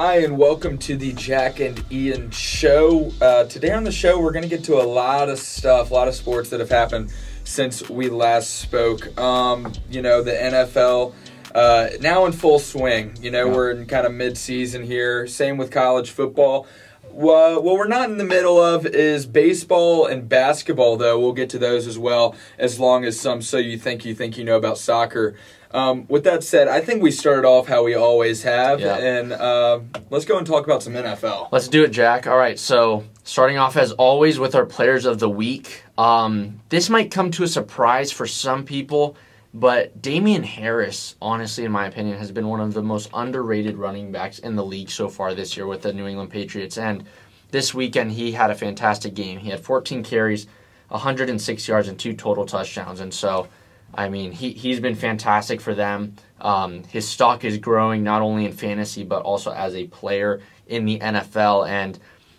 Hi, and welcome to the Jack and Ian show. Uh, today on the show, we're going to get to a lot of stuff, a lot of sports that have happened since we last spoke. Um, you know, the NFL uh, now in full swing. You know, Yeah. we're in kind of mid season here. Same with college football. Well, what we're not in the middle of is baseball and basketball, though. We'll get to those as well, as long as some so you think you think you know about soccer. Um, with that said, I think we started off how we always have, Yeah. and uh, let's go and talk about some NFL. Let's do it, Jack. All right, so starting off as always with our players of the week. Um, this might come to a surprise for some people, but Damien Harris, honestly, in my opinion, has been one of the most underrated running backs in the league so far this year with the New England Patriots. And this weekend, he had a fantastic game. He had 14 carries, 106 yards, and two total touchdowns. And so, I mean, he, he's been fantastic for them. Um, his stock is growing not only in fantasy, but also as a player in the NFL. And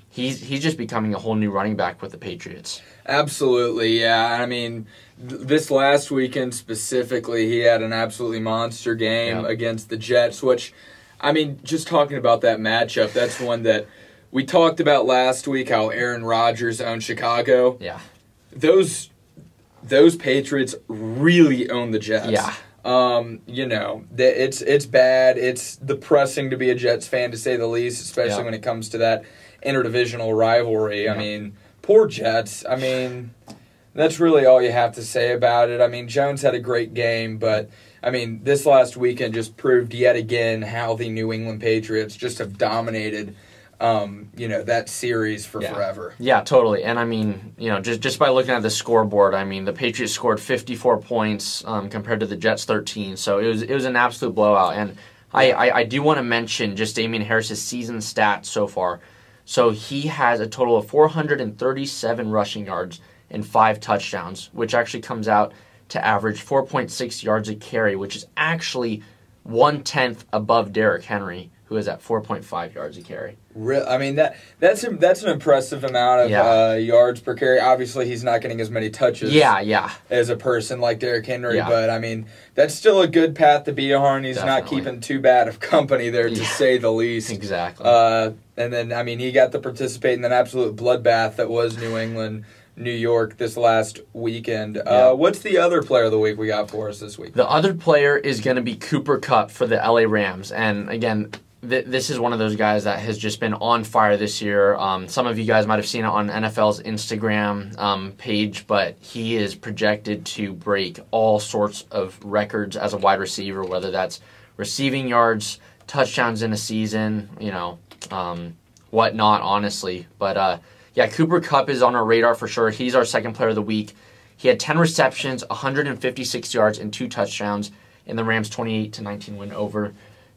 he's, he's just becoming a whole new running back with the Patriots. Absolutely, yeah. I mean, th- this last weekend specifically, he had an absolutely monster game Yeah. against the Jets, which, I mean, just talking about that matchup, that's one that we talked about last week how Aaron Rodgers owned Chicago. Yeah. Those those Patriots really own the Jets. Yeah. Um, you know, it's it's bad. It's depressing to be a Jets fan to say the least, especially Yeah. when it comes to that interdivisional rivalry. I mean, poor Jets. I mean, that's really all you have to say about it. I mean, Jones had a great game, but I mean, this last weekend just proved yet again how the New England Patriots just have dominated um, you know, that series for Yeah. forever. Yeah, totally. And I mean, you know, just just by looking at the scoreboard, I mean, the Patriots scored 54 points um, compared to the Jets 13. So it was it was an absolute blowout. And I, I, I do want to mention just Damien Harris's season stats so far. So he has a total of 437 rushing yards and five touchdowns, which actually comes out to average 4.6 yards a carry, which is actually one tenth above Derrick Henry, who is at 4.5 yards a carry. Real, I mean that that's a, that's an impressive amount of Yeah. uh, yards per carry. Obviously, he's not getting as many touches. Yeah, yeah. as a person like Derrick Henry, Yeah. but I mean that's still a good path to be on. He's not keeping too bad of company there, to Yeah. say the least. Exactly. Uh, and then I mean he got to participate in an absolute bloodbath that was New England, New York this last weekend. Uh, what's the other player of the week we got for us this week? The other player is going to be Cooper Kupp for the LA Rams. And again, th- this is one of those guys that has just been on fire this year. Um, some of you guys might have seen it on NFL's Instagram um, page, but he is projected to break all sorts of records as a wide receiver, whether that's receiving yards, touchdowns in a season, you know, um, whatnot, honestly. But uh, yeah, Cooper Kupp is on our radar for sure. He's our second player of the week. He had 10 receptions, 156 yards, and two touchdowns in the Rams' 28 to 19 win over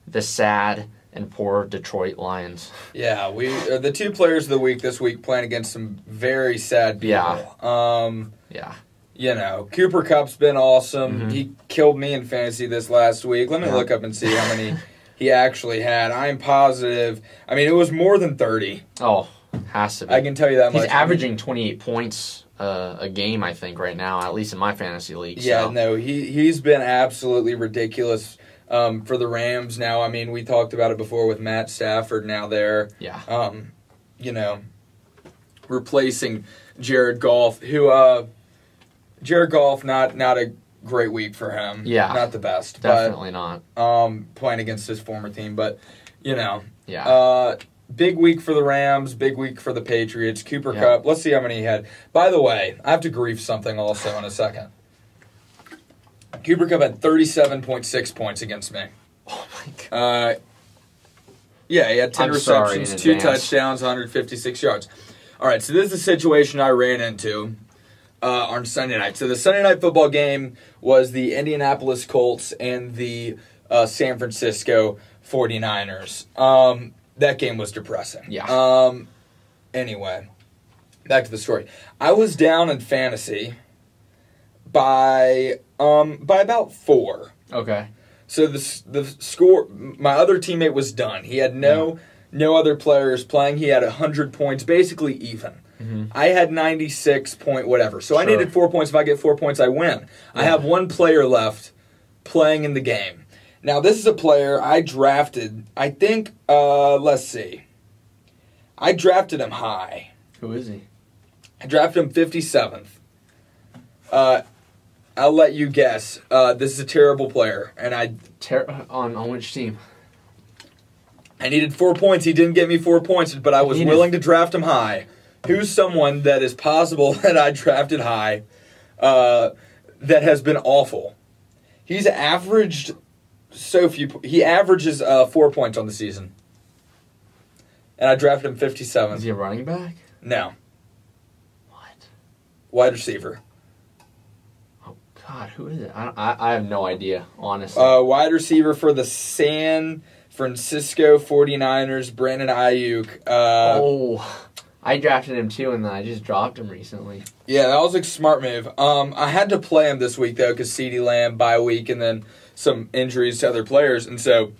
the sad and poor Detroit Lions. Yeah, we uh, the two players of the week this week playing against some very sad people. Yeah. Um, Yeah. you know, Cooper Kupp's been awesome. Mhm. He killed me in fantasy this last week. Let me Yeah. look up and see how many he actually had. I'm positive. I mean, it was more than 30. Oh, has to be. I can tell you that He's much. He's averaging 28 points uh, a game, I think, right now, at least in my fantasy league. Yeah, so. no, he he's been absolutely ridiculous um, for the Rams. Now, I mean, we talked about it before with Matt Stafford. Now they're, Yeah. um, you know, replacing Jared Goff, who uh, Jared Goff not not a great week for him. Yeah. not the best, Definitely not. um, playing against his former team. But you know, Yeah. uh, big week for the Rams, big week for the Patriots. Cooper Yeah. Cup. Let's see how many he had. By the way, I have to grieve something also in a second. Cooper Kupp had thirty-seven point six points against me. oh, my God. Uh, yeah, he had 10 I'm receptions, two touchdowns, 156 yards. All right, so this is a situation I ran into uh, on Sunday night. So the Sunday night football game was the Indianapolis Colts and the uh, San Francisco 49ers. Um, that game was depressing. Yeah. Um, anyway, back to the story. I was down in fantasy by um, by about four. Okay. So the the score, my other teammate was done. He had no no other players playing. He had hundred points, basically even. Mhm. I had ninety six point whatever. So I needed four points. If I get four points, I win. I have one player left playing in the game, Now this is a player I drafted. I think. Uh, let's see. I drafted him high. Who is he? I drafted him fifty seventh. Uh, I'll let you guess. Uh, this is a terrible player, and I Ter- on on which team? I needed four points. He didn't get me four points, but I was Needed- willing to draft him high. Who's someone that is possible that I drafted high uh, that has been awful? He's averaged so few. He averages uh, four points on the season, and I drafted him fifty-seven. Is fifty-seven. he a running back? No, What? wide receiver. God, who is it? I I, I have no idea, honestly. Uh, wide receiver for the San Francisco 49ers, Brandon Aiyuk. Uh, oh, I drafted him too, and then I just dropped him recently. Yeah, that was a smart move. Um, I had to play him this week though, because CeeDee Lamb bye week, and then some injuries to other players, and so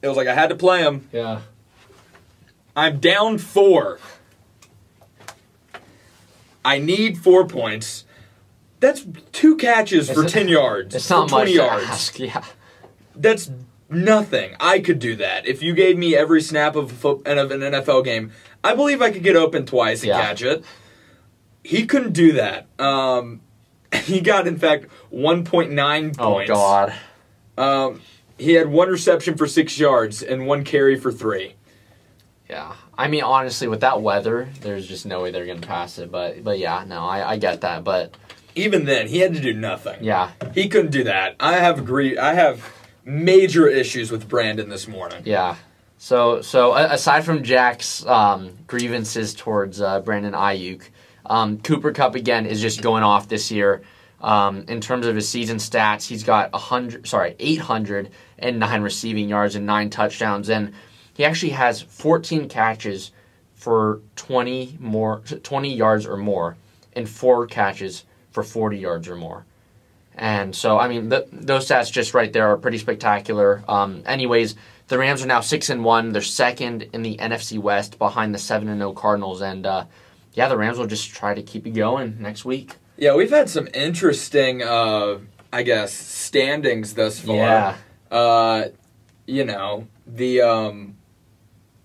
it was like I had to play him. Yeah. I'm down four. I need four points. That's two catches for It's- ten yards. It's not for much twenty to yards. ask. Yeah. That's nothing. I could do that if you gave me every snap of a foot of an NFL game. I believe I could get open twice and Yeah. catch it. He couldn't do that. Um, he got in fact 1.9 Oh points. Oh, God. Um, he had one reception for six yards and one carry for three. Yeah. I mean, honestly, with that weather, there's just no way they're gonna pass it. But but yeah, no, I, I get that. But Even then, he had to do nothing. yeah, He couldn't do that. I have agree. I have major issues with Brandon this morning. yeah. So so aside from Jack's um, grievances towards uh, Brandon Aiyuk, um, Cooper Kupp again is just going off this year. Um, in terms of his season stats, he's got a hundred, sorry, eight hundred and nine receiving yards and nine touchdowns, and he actually has fourteen catches for twenty more, twenty yards or more, and four catches for forty yards or more. And so, I mean, th- those stats just right there are pretty spectacular. Um, anyways, the Rams are now six and one. They're second in the NFC West behind the seven and zero Cardinals. And uh, yeah, the Rams will just try to keep it going next week. Yeah, we've had some interesting, uh, I guess, standings thus far. Yeah, Uh, you know, the um,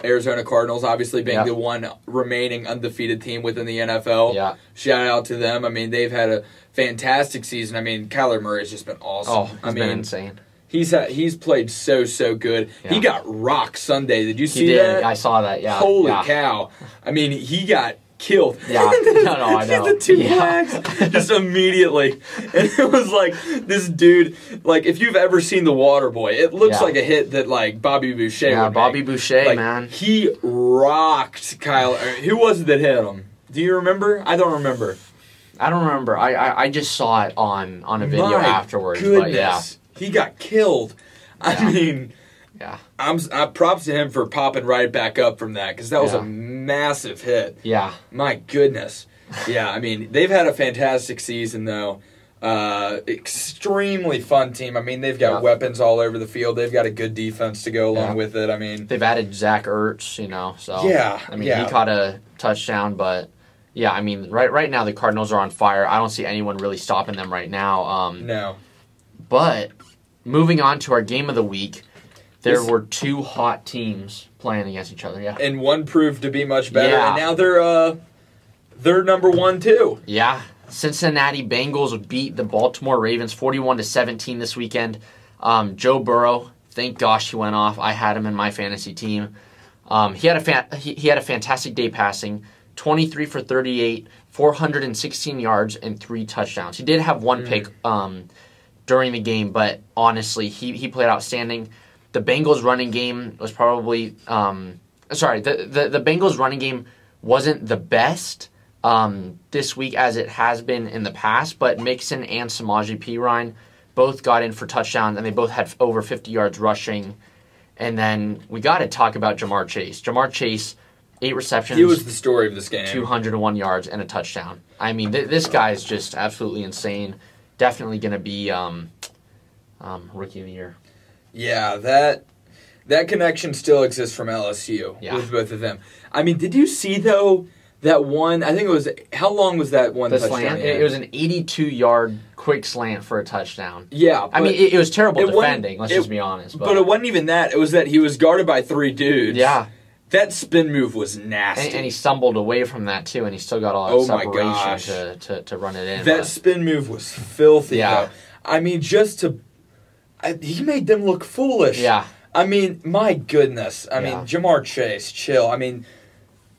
Arizona Cardinals obviously being Yeah. the one remaining undefeated team within the NFL. yeah. Shout out to them. I mean, they've had a fantastic season. I mean, Kyler Murray has just been awesome. Oh, it's I been mean, insane. he's ha- he's played so so good. He got rocked Sunday. Did you He see did. that? I saw that. Yeah. Holy yeah. cow! I mean, he got killed. Yeah. No, no, I know. the two Yeah. flags just immediately, and it was like this dude. Like if you've ever seen The Water Boy, it looks Yeah. like a hit that like Bobby Boucher. Yeah, Bobby make. Boucher, Like, man. He rocked Kyle. Who was it that hit him? Do you remember? I don't remember. I don't remember. I, I I just saw it on on a video My afterwards. Goodness, But yeah, he got killed. I mean. I'm I props to him for popping right back up from that because that was Yeah. a massive hit. yeah. My goodness. Yeah, I mean they've had a fantastic season though. Uh, extremely fun team. I mean they've got Yeah. weapons all over the field. They've got a good defense to go along Yeah. with it. I mean, They've added Zach Ertz, you know. So Yeah, I mean, yeah. he caught a touchdown, but yeah, I mean, right right now the Cardinals are on fire. I don't see anyone really stopping them right now. Um, no. But moving on to our game of the week, there This- were two hot teams playing against each other. Yeah, And one proved to be much better, Yeah. and now they're uh they're number one too. yeah. Cincinnati Bengals beat the Baltimore Ravens forty-one to seventeen this weekend. Um, Joe Burrow, thank gosh he went off. I had him in my fantasy team. Um, he had a fan- he, he had a fantastic day passing, twenty-three for thirty-eight, four hundred and sixteen yards and three touchdowns. He did have one pick um, during the game, but honestly, he he played outstanding. The Bengals running game was probably um, sorry the, the the Bengals running game wasn't the best um, this week as it has been in the past, but Mixon and Samaje Perine both got in for touchdowns and they both had over 50 yards rushing. And then we got to talk about Ja'Marr Chase. Ja'Marr Chase, eight receptions, He was the story of this game. 201 yards, and a touchdown. I mean, th- this guy is just absolutely insane. Definitely going to be um, um, rookie of the year. Yeah, that that connection still exists from LSU Yeah. with both of them. I mean, did you see though that one? I think it was how long was that one The slant, he it was an 82 yard quick slant for a touchdown. Yeah, I mean, it, it was terrible it defending. Let's it- just be honest. But, but it wasn't even that. It was that he was guarded by three dudes. yeah, that spin move was nasty. and, and he stumbled away from that too, and he still got all that Oh separation to, to to run it in. that but- spin move was filthy. Yeah. though. I mean, just to, I, he made them look foolish. yeah, I mean, my goodness. I Yeah. mean, Ja'Marr Chase, chill. I mean,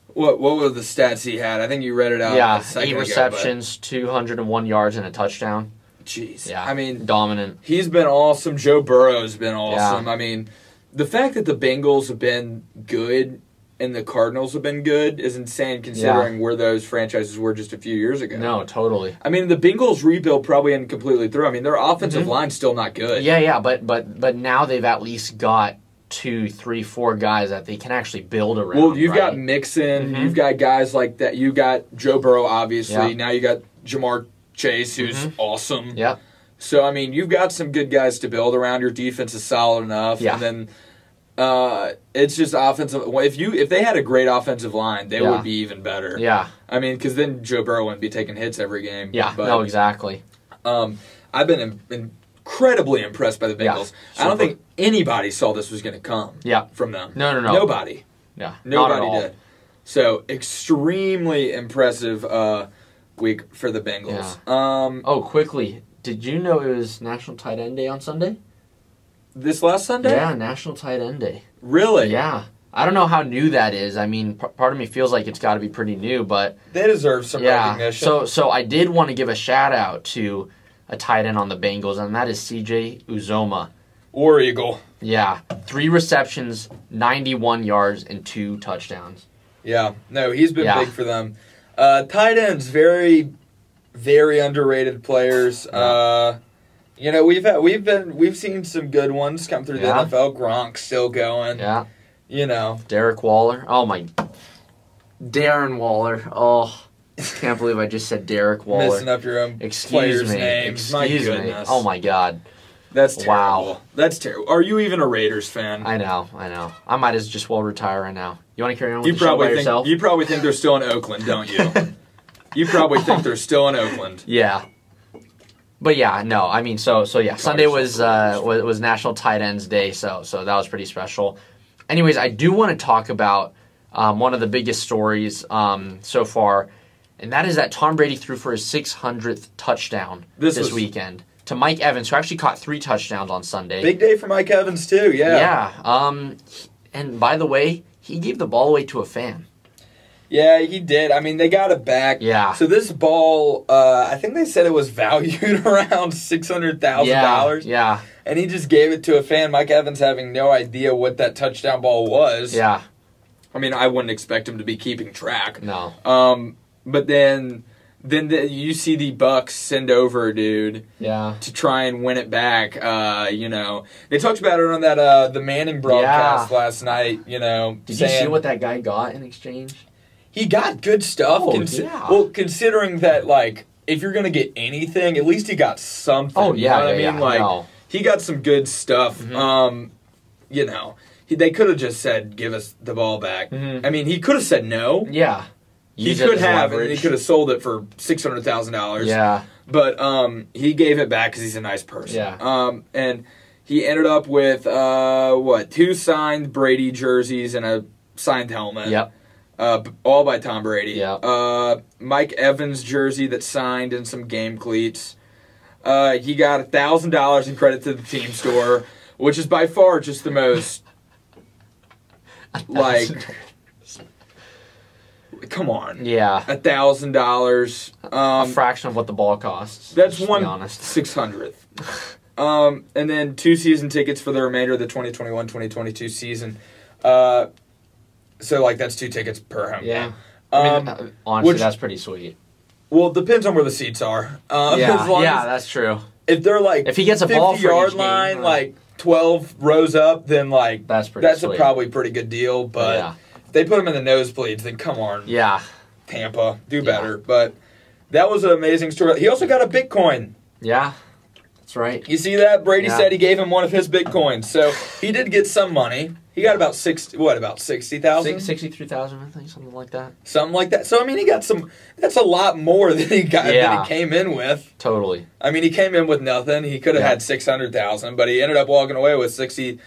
what what were the stats he had? I think you read it out. yeah, eight receptions, two hundred and one yards, and a touchdown. Jeez. Yeah, I mean, dominant. he's been awesome. Joe Burrow's been awesome. Yeah. I mean, the fact that the Bengals have been good and the Cardinals have been good is insane considering where those franchises were just a few years ago. No, totally. I mean, the Bengals rebuild probably isn't completely through. I mean, their offensive Mhm. line's still not good. Yeah, yeah, but but but now they've at least got two, three, four guys that they can actually build around. Well, you've got right? Mixon, Mhm. you've got guys like that. You got Joe Burrow, obviously. Yeah. Now you got Ja'Marr Chase, who's Mhm. awesome. Yeah. So I mean, you've got some good guys to build around. Your defense is solid enough, Yeah. and then uh, it's just offensive. well, If you if they had a great offensive line, they Yeah. would be even better. Yeah, I mean, because then Joe Burrow wouldn't be taking hits every game. yeah, but, no, exactly. Um, I've been im- incredibly impressed by the Yeah, Bengals. I don't think anybody saw this was going to come. Yeah. from them. No, no, no. Nobody. Yeah, not at Nobody all. did. So extremely impressive uh, week for the Bengals. Um, Oh, quickly, did you know it was National Tight End Day on Sunday? This last Sunday, Yeah, National Tight End Day. really, Yeah. I don't know how new that is. I mean, p- part of me feels like it's got to be pretty new, but they deserve some yeah. recognition. So, so I did want to give a shout out to a tight end on the Bengals, and that is C.J. Uzomah. War Eagle, Yeah, three receptions, 91 yards, and two touchdowns. yeah, no, he's been Yeah. big for them. Uh, tight ends, very, very underrated players. Uh, you know, we've had, we've been we've seen some good ones come through Yeah. the NFL. Gronk still going. Yeah, You know, Derek Waller. Oh my, Darren Waller. Oh, can't believe I just said Derek Waller. messing up your own Excuse players' me. names. My Excuse me. goodness. Oh my God. That's terrible. Wow. That's terrible. Are you even a Raiders fan? I know. I know. I might as just well retire right now. You want to carry on with you the show probably by think yourself? you probably think they're still in Oakland, don't you? you probably think they're still in Oakland. Yeah. But yeah, no, I mean, so so yeah, Sunday was uh, was, was National Tight Ends Day, so so that was pretty special. Anyways, I do want to talk about um, one of the biggest stories um, so far, and that is that Tom Brady threw for his 600th touchdown This this, was- weekend to Mike Evans, who actually caught three touchdowns on Sunday. Big day for Mike Evans too. Yeah. yeah. Um, and by the way, he gave the ball away to a fan. Yeah, he did. I mean, they got it back. Yeah. So this ball, uh, I think they said it was valued around six hundred thousand Yeah. dollars, Yeah. and he just gave it to a fan. Mike Evans having no idea what that touchdown ball was. Yeah. I mean, I wouldn't expect him to be keeping track. No. Um, but then, then the, you see the Bucs send over a dude Yeah. to try and win it back. Uh, you know, they talked about it on that uh, the Manning broadcast Yeah. last night. You know, Did you see what that guy got in exchange? He got good stuff. Oh, consi- yeah. Well, considering that, like, if you're gonna get anything, at least he got something. Oh you yeah, know what yeah, I mean? yeah. Like, no. he got some good stuff. Mhm. Um, you know, he, they could have just said, "Give us the ball back." Mhm. I mean, he could have said no. Yeah. He could have, and he could have sold it for six hundred thousand dollars. Yeah. But um, he gave it back because he's a nice person. Yeah. Um, and he ended up with uh, what two signed Brady jerseys and a signed helmet. Yep. Uh, all by Tom Brady. Yeah. Uh, Mike Evans jersey that signed and some game cleats. Uh, he got a thousand dollars in credit to the team store, which is by far just the most. Like, come on, yeah. a thousand dollars. a Um, fraction of what the ball costs. that's one six hundredth. Um, and then two season tickets for the remainder of the 2021-2022 season. Uh, so like that's two tickets per home Yeah. game. I Um, mean, uh, honestly, which- that's pretty sweet. well, it depends on where the seats are. Uh, as yeah. Yeah, as- that's true. if they're like If he gets a 50 ball yard each game, line, uh, like 12 rows up, then like That's pretty. that's sweet. a probably pretty good deal. But yeah. if they put him in the nosebleeds, then come on, Yeah. Tampa, do Yeah. better. But that was an amazing story. He also got a Bitcoin. Yeah. That's right. You see that? Brady Yeah. said he gave him one of his Bitcoins. So he did get some money. He got about six. What about sixty thousand? Sixty-three thousand, I think, something like that. something like that. So I mean, he got some. That's a lot more than he got Yeah. than he came in with. Totally. I mean, he came in with nothing. He could have Yeah. had six hundred thousand, but he ended up walking away with sixty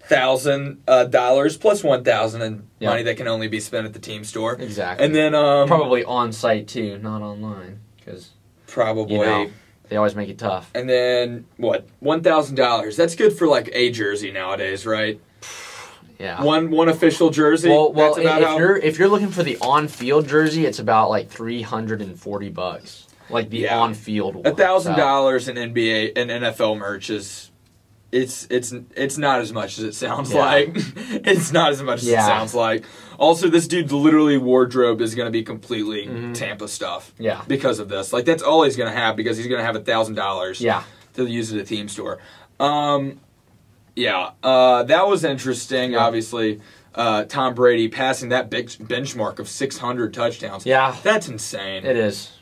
thousand uh, dollars plus one thousand in Yeah. money that can only be spent at the team store. Exactly. And then um, probably on site too, not online, because probably. you know they always make it tough. And then what? One thousand dollars. That's good for like a jersey nowadays, right? Yeah. One one official jersey. well, well, That's about if how- you're if you're looking for the on-field jersey, it's about like three hundred and forty bucks. Like the Yeah. on-field one. a thousand dollars in NBA and NFL merch is. It's it's it's not as much as it sounds Yeah. like. it's not as much as Yeah. it sounds like. Also, this dude's literally wardrobe is going to be completely Mhm. Tampa stuff Yeah. because of this. Like that's all he's going to have because he's going to have a thousand dollars. Yeah. to use at a team store. Um, yeah, uh, that was interesting. Yeah. Obviously, uh, Tom Brady passing that big benchmark of 600 touchdowns. Yeah. That's insane. It is.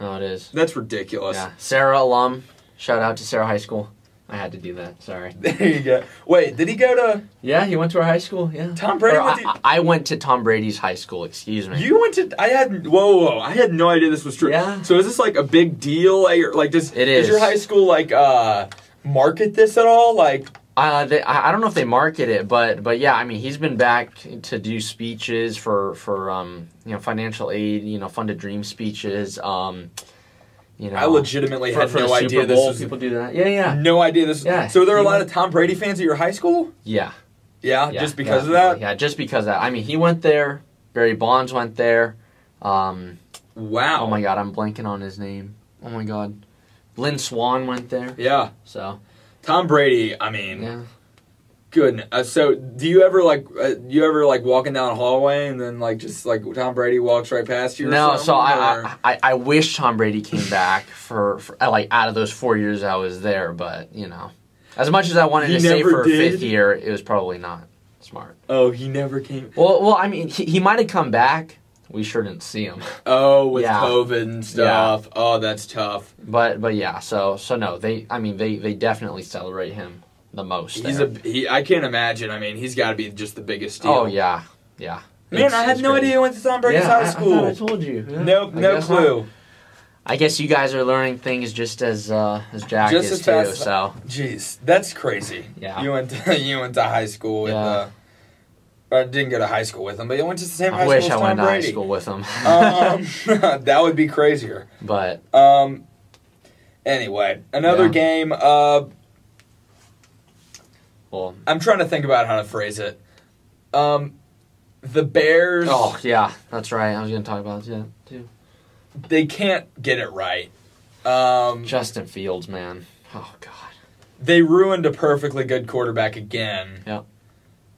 No, it is. That's ridiculous. Yeah. Serra alum. Shout out to Serra High School. I had to do that. Sorry. There you go. Wait, did he go to? Yeah, he went to our high school. Yeah. Tom Brady went I, to- I I went to Tom Brady's high school. Excuse me. You went to? I had whoa, whoa! I had no idea this was true. Yeah. So is this like a big deal? Like, like does It does is. your high school like uh market this at all? Like, Uh, they, I I don't know if they market it, but but yeah, I mean he's been back to do speeches for for um you know financial aid, you know funded dream speeches. Um, you know, I legitimately for, had for no idea Super this Bowl, was. people do that. Yeah, yeah, No idea this. Yeah, So there are a lot went- of Tom Brady fans at your high school. yeah. Yeah, yeah, just because of that. Yeah, just because of that. I mean, he went there. Barry Bonds went there. Um, Wow. oh my God, I'm blanking on his name. Oh my God, Lynn Swann went there. Yeah, So Tom Brady. I mean, yeah, goodness. Uh, so, do you ever like, uh, you ever like walking down a hallway and then like just like Tom Brady walks right past you? No. something, So I, I I wish Tom Brady came back for, for uh, like out of those four years I was there, but you know, as much as I wanted He to stay never for a fifth year, it was probably not smart. oh, he never came. Well, well, I mean, he, he might have come back. We sure didn't see him, Oh, with Yeah. COVID and stuff. Oh, that's tough. but but yeah. So so no, they I mean they they definitely celebrate him the most. He's there. a he. I can't imagine. I mean, he's got to be just the biggest deal. oh yeah yeah. Man, It's- I had no great. idea you went to Brady's yeah, high I- I, school. thought I, told you. Yeah, nope, I no guess not. clue. I guess you guys are learning things just as uh, as Jack Just is as too. So Jeez, that's crazy. Yeah. You went to, you went to high school with Yeah. uh or didn't go to high school with him, but you went to the same high I wish school I went to high Brady. school with him. um, that would be crazier. but Um anyway, another Yeah. game uh well, I'm trying to think about how to phrase it. Um the Bears oh yeah, that's right. I was gonna talk about that too. they can't get it right. Um Justin Fields, man. Oh god. they ruined a perfectly good quarterback again. Yep.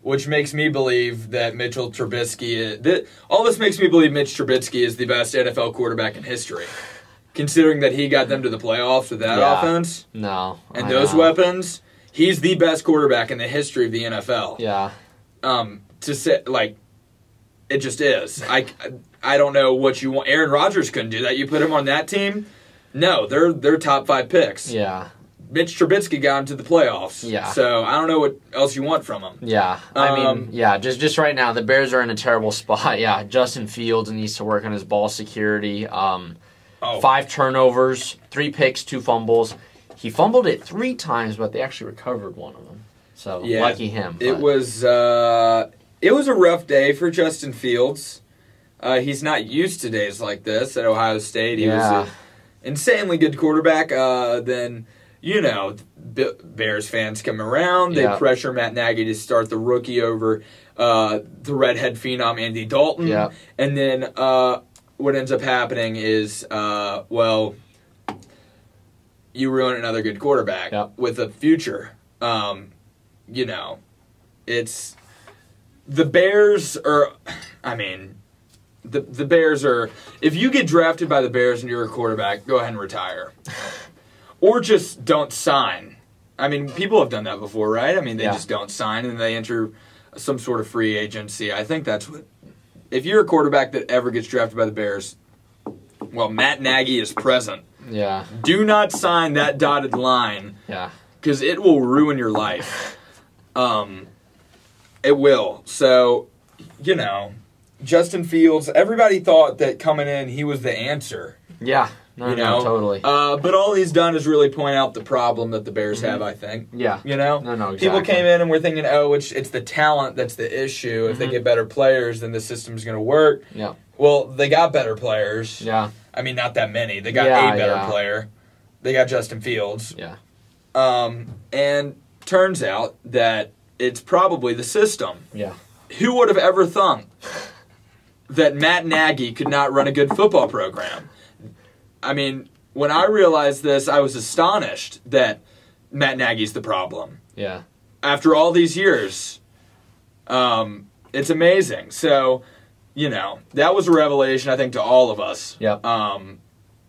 Which makes me believe that Mitchell Trubisky. Is, that, all this makes me believe Mitch Trubisky is the best NFL quarterback in history, considering that he got them to the playoffs with that Yeah. offense No. and I those know. weapons. He's the best quarterback in the history of the NFL. Yeah. Um, to say like, it just is. I I don't know what you want. Aaron Rodgers couldn't do that. You put him on that team. No, they're they're top five picks. Yeah. Mitch Trubisky got him to the playoffs. Yeah. So I don't know what else you want from him. Yeah, I Um, mean, yeah, just just right now, the Bears are in a terrible spot. Yeah, Justin Fields needs to work on his ball security. Um, Oh, Five turnovers, three picks, two fumbles. He fumbled it three times, but they actually recovered one of them. So Yeah, lucky him. It was uh, it was a rough day for Justin Fields. Uh, he's not used to days like this at Ohio State. He Yeah. was an insanely good quarterback. Uh, then you know, B- Bears fans come around. They Yeah. pressure Matt Nagy to start the rookie over uh, the redhead phenom Andy Dalton. Yeah. And then uh, what ends up happening is, uh, well, you ruin another good quarterback Yep. with a future. Um, you know, it's the Bears are. I mean, the the Bears are. If you get drafted by the Bears and you're a quarterback, go ahead and retire, or just don't sign. I mean, people have done that before, right? I mean, they Yeah. just don't sign and they enter some sort of free agency. I think that's what. If you're a quarterback that ever gets drafted by the Bears, well, Matt Nagy is present. yeah, Do not sign that dotted line yeah, because it will ruin your life. Um, It will. So, you know, Justin Fields. Everybody thought that coming in, he was the answer. Yeah. No, you no, know, totally. Uh, but all he's done is really point out the problem that the Bears have. I think. yeah. You know, No, no, people came in and were thinking, oh, it's it's the talent that's the issue. If they Mhm. get better players, then the system's going to work. Yeah. Well, they got better players. Yeah. I mean, not that many. They got Yeah, a better yeah. player. They got Justin Fields. Yeah. Um, and turns out that it's probably the system. Yeah. Who would have ever thunk that Matt Nagy could not run a good football program? I mean, when I realized this, I was astonished that Matt Nagy's the problem. Yeah. After all these years, um, it's amazing. So, you know, that was a revelation, I think, to all of us. Yep. Um,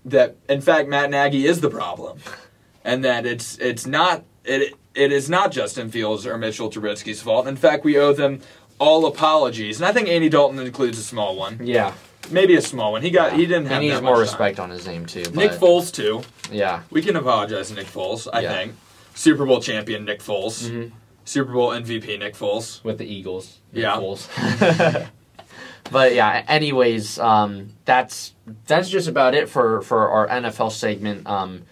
that in fact Matt Nagy is the problem, and that it's it's not it it is not Justin Fields or Mitchell Trubisky's fault. In fact, we owe them all apologies, and I think Andy Dalton includes a small one, Yeah. Maybe a small one. He got he didn't have He needs more respect on his name too. Nick Foles too. Yeah. We can apologize to Nick Foles. I Yeah. think Super Bowl champion Nick Foles, Mhm. Super Bowl MVP Nick Foles. with the Eagles. the Yeah. Bulls. but yeah, anyways, um, that's that's just about it for for our NFL segment um,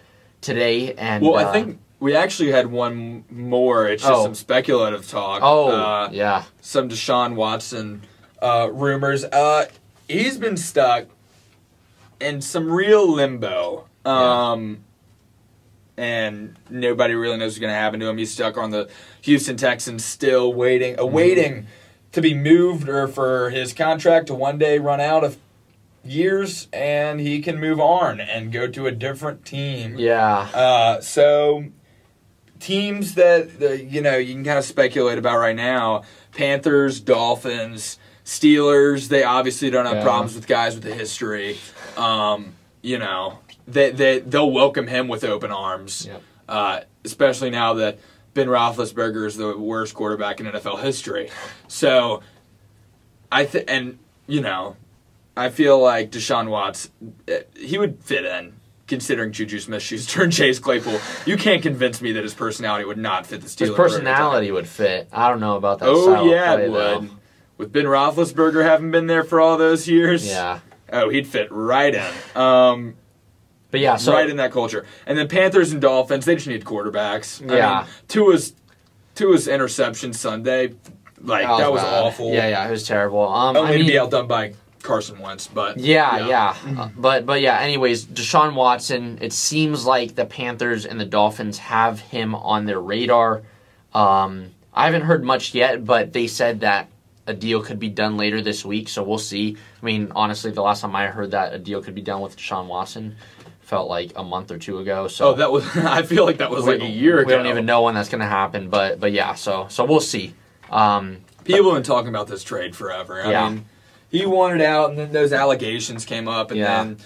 today. And Well, uh, I think we actually had one more. It's just Oh. some speculative talk. oh Uh, yeah, some Deshaun Watson uh, rumors. Uh, he's been stuck in some real limbo. Um, And nobody really knows what's going to happen to him. He's stuck on the Houston Texans, still waiting, awaiting to be moved or for his contract to one day run out of years, and he can move on and go to a different team. yeah, Uh, so teams that you know you can kind of speculate about right now: Panthers, Dolphins, Steelers. They obviously don't have Yeah. problems with guys with a history. Um, you know, they they they'll welcome him with open arms. Yep. Uh, especially now that Ben Roethlisberger is the worst quarterback in NFL history. So I think, and you know, I feel like Deshaun Watts, eh, he would fit in. Considering Juju Smith-Schuster and Chase Claypool, you can't convince me that his personality would not fit the Steelers. his personality would fit. I don't know about that. Oh yeah, it though. With Ben Roethlisberger having been there for all those years, Yeah, Oh, he'd fit right in. Um, but yeah, so right in that culture. And then Panthers and Dolphins, they just need quarterbacks. Yeah. I mean, Tua's Tua's interception Sunday, like that was, bad. awful. Yeah, yeah, it was terrible. Um, Only I to mean, be outdone by Carson Wentz, but Yeah, yeah. Mm-hmm. Uh, but but yeah, anyways, Deshaun Watson, it seems like the Panthers and the Dolphins have him on their radar. Um, I haven't heard much yet, but they said that a deal could be done later this week, so we'll see. I mean, honestly, the last time I heard that a deal could be done with Deshaun Watson felt like a month or two ago. So Oh, that was. I feel like that was like a year ago. we don't even know when that's going to happen, but but yeah, so so we'll see. Um, People have been talking about this trade forever. I Yeah. mean, he wanted out, and then those allegations came up, and Yeah. then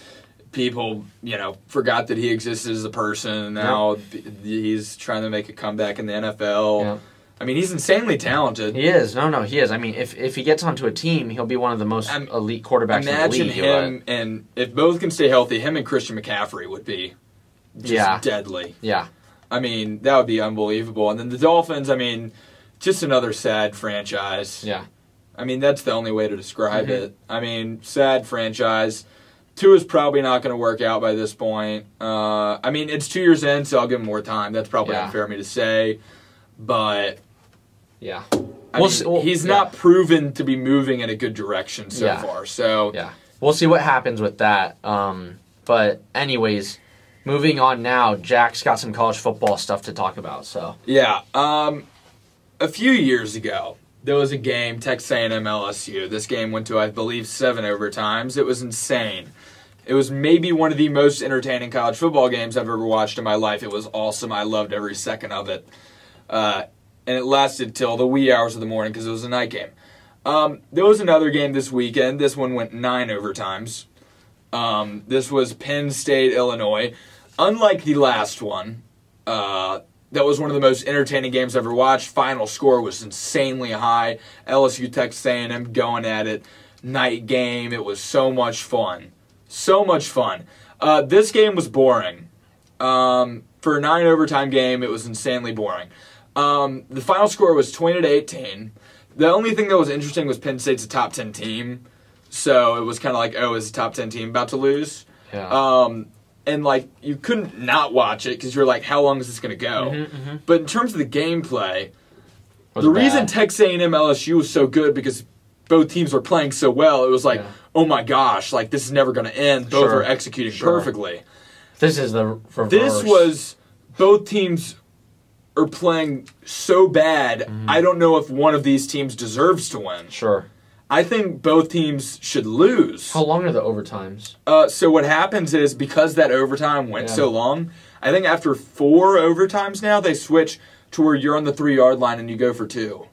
people, you know, forgot that he existed as a person. And now th- he's trying to make a comeback in the NFL. Yeah. I mean, he's insanely talented. he is no, no, he is. I mean, if if he gets onto a team, he'll be one of the most Um, elite quarterbacks Imagine in the league. him, and if both can stay healthy, him and Christian McCaffrey would be just Yeah. deadly. Yeah. I mean, that would be unbelievable. And then the Dolphins, I mean, just another sad franchise. Yeah. I mean, that's the only way to describe Mhm. it. I mean, sad franchise. Tua is probably not going to work out by this point. Uh, I mean, it's two years in, so I'll give him more time. That's probably Yeah. unfair of me to say, but Yeah. I We'll mean, see- well, he's yeah. not proven to be moving in a good direction so Yeah. far. So Yeah. We'll see what happens with that. Um, but anyways, moving on now, Jack's got some college football stuff to talk about. So Yeah. Um, a few years ago, there was a game, Texas A&M LSU. This game went to, I believe, seven overtimes. It was insane. It was maybe one of the most entertaining college football games I've ever watched in my life. It was awesome. I loved every second of it. Uh, and it lasted till the wee hours of the morning because it was a night game. Um, there was another game this weekend. This one went nine overtimes. Um, this was Penn State, Illinois. Unlike the last one, uh, that was one of the most entertaining games I've ever watched. Final score was insanely high. LSU Texas A&M going at it. Night game. It was so much fun. So much fun. Uh, this game was boring. Um, for a nine overtime game, it was insanely boring. Um, the final score was 20 to 18. The only thing that was interesting was Penn State's a top ten team, so it was kind of like, oh, is a top ten team about to lose? Yeah. Um, and like you couldn't not watch it because you're like, how long is this going to go? Mm-hmm, But in terms of the gameplay, Was the reason bad. Texas A&M LSU was so good because both teams were playing so well. It was like, Yeah. oh my gosh, like this is never going to end. Both Sure. are executing Sure. perfectly. this is the reverse. This was both teams are playing so bad. Mm-hmm. I don't know if one of these teams deserves to win. sure. I think both teams should lose. How long are the overtimes? Uh, so what happens is because that overtime went Yeah. so long, I think after four overtimes now they switch to where you're on the three yard line and you go for two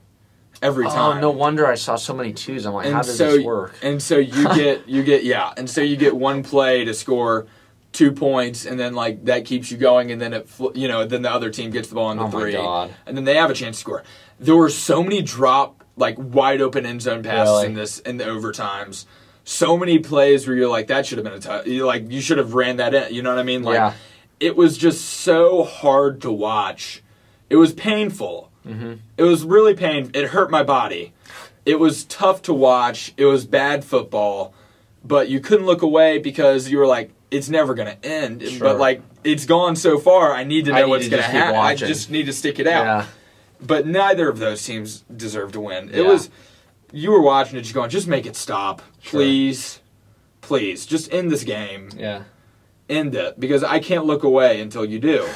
every time. Oh, no wonder I saw so many twos. I'm like, and how does so this work? and so you get you get yeah, and so you get one play to score two points, and then like that keeps you going, and then it you know then the other team gets the ball on the Oh three, God. and then they have a chance to score. There were so many drop like wide open end zone passes Really? in this in the overtimes. So many plays where you're like that should have been a touch. Like you should have ran that in. You know what I mean? Like Yeah. it was just so hard to watch. It was painful. Mm-hmm. It was really pain. It hurt my body. It was tough to watch. It was bad football, but you couldn't look away because you were like, it's never going to end. Sure. But like, it's gone so far. I need to know need what's going to happen. I just need to stick it out. Yeah. But neither of those teams deserve to win. It Yeah. was, you were watching it, just going, just make it stop, Sure. please, please, just end this game Yeah. end it because I can't look away until you do.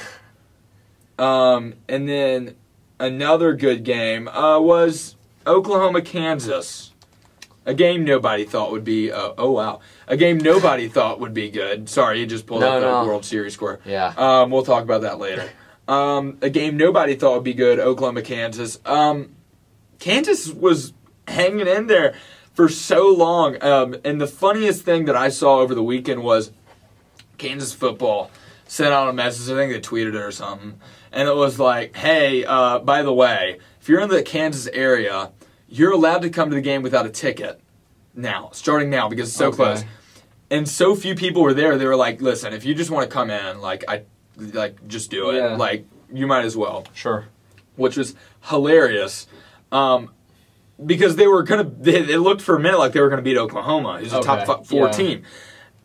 Um, and then another good game uh, was Oklahoma Kansas, a game nobody thought would be. Uh, oh wow, a game nobody thought would be good. Sorry, you just pulled No, up the no. World Series score. Yeah. Um, we'll talk about that later. Um, a game nobody thought would be good. Oklahoma Kansas. Um, Kansas was hanging in there for so long. Um, and the funniest thing that I saw over the weekend was Kansas football sent out a message. I think they tweeted it or something, and it was like, "Hey, uh, by the way, if you're in the Kansas area, you're allowed to come to the game without a ticket now, starting now because it's so Okay. close." And so few people were there. They were like, "Listen, if you just want to come in, like I, like just do it. Yeah. Like you might as well." Sure. which was hilarious. Um, because they were gonna, they, it looked for a minute like they were gonna beat Oklahoma, who's a top Okay, four yeah. team,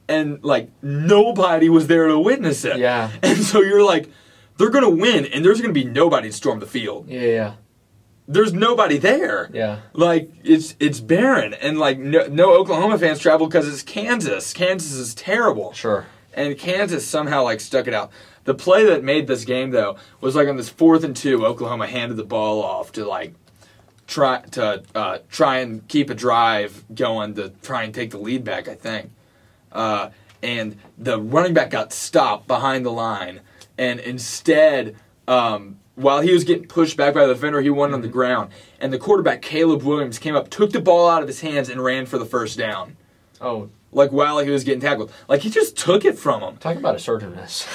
and like nobody was there to witness it. Yeah. and so you're like, they're gonna win, and there's gonna be nobody to storm the field. Yeah. Yeah. There's nobody there. Yeah. Like it's it's barren, and like no, no Oklahoma fans travel because it's Kansas. Kansas is terrible Sure. and Kansas somehow like stuck it out. The play that made this game though was like on this fourth and two, Oklahoma handed the ball off to like try to uh, try and keep a drive going to try and take the lead back. I think, uh, and the running back got stopped behind the line, and instead. Um, while he was getting pushed back by the defender, he went on the ground, and the quarterback Caleb Williams came up, took the ball out of his hands, and ran for the first down. Oh, Like while he was getting tackled, like he just took it from him. talk about assertiveness.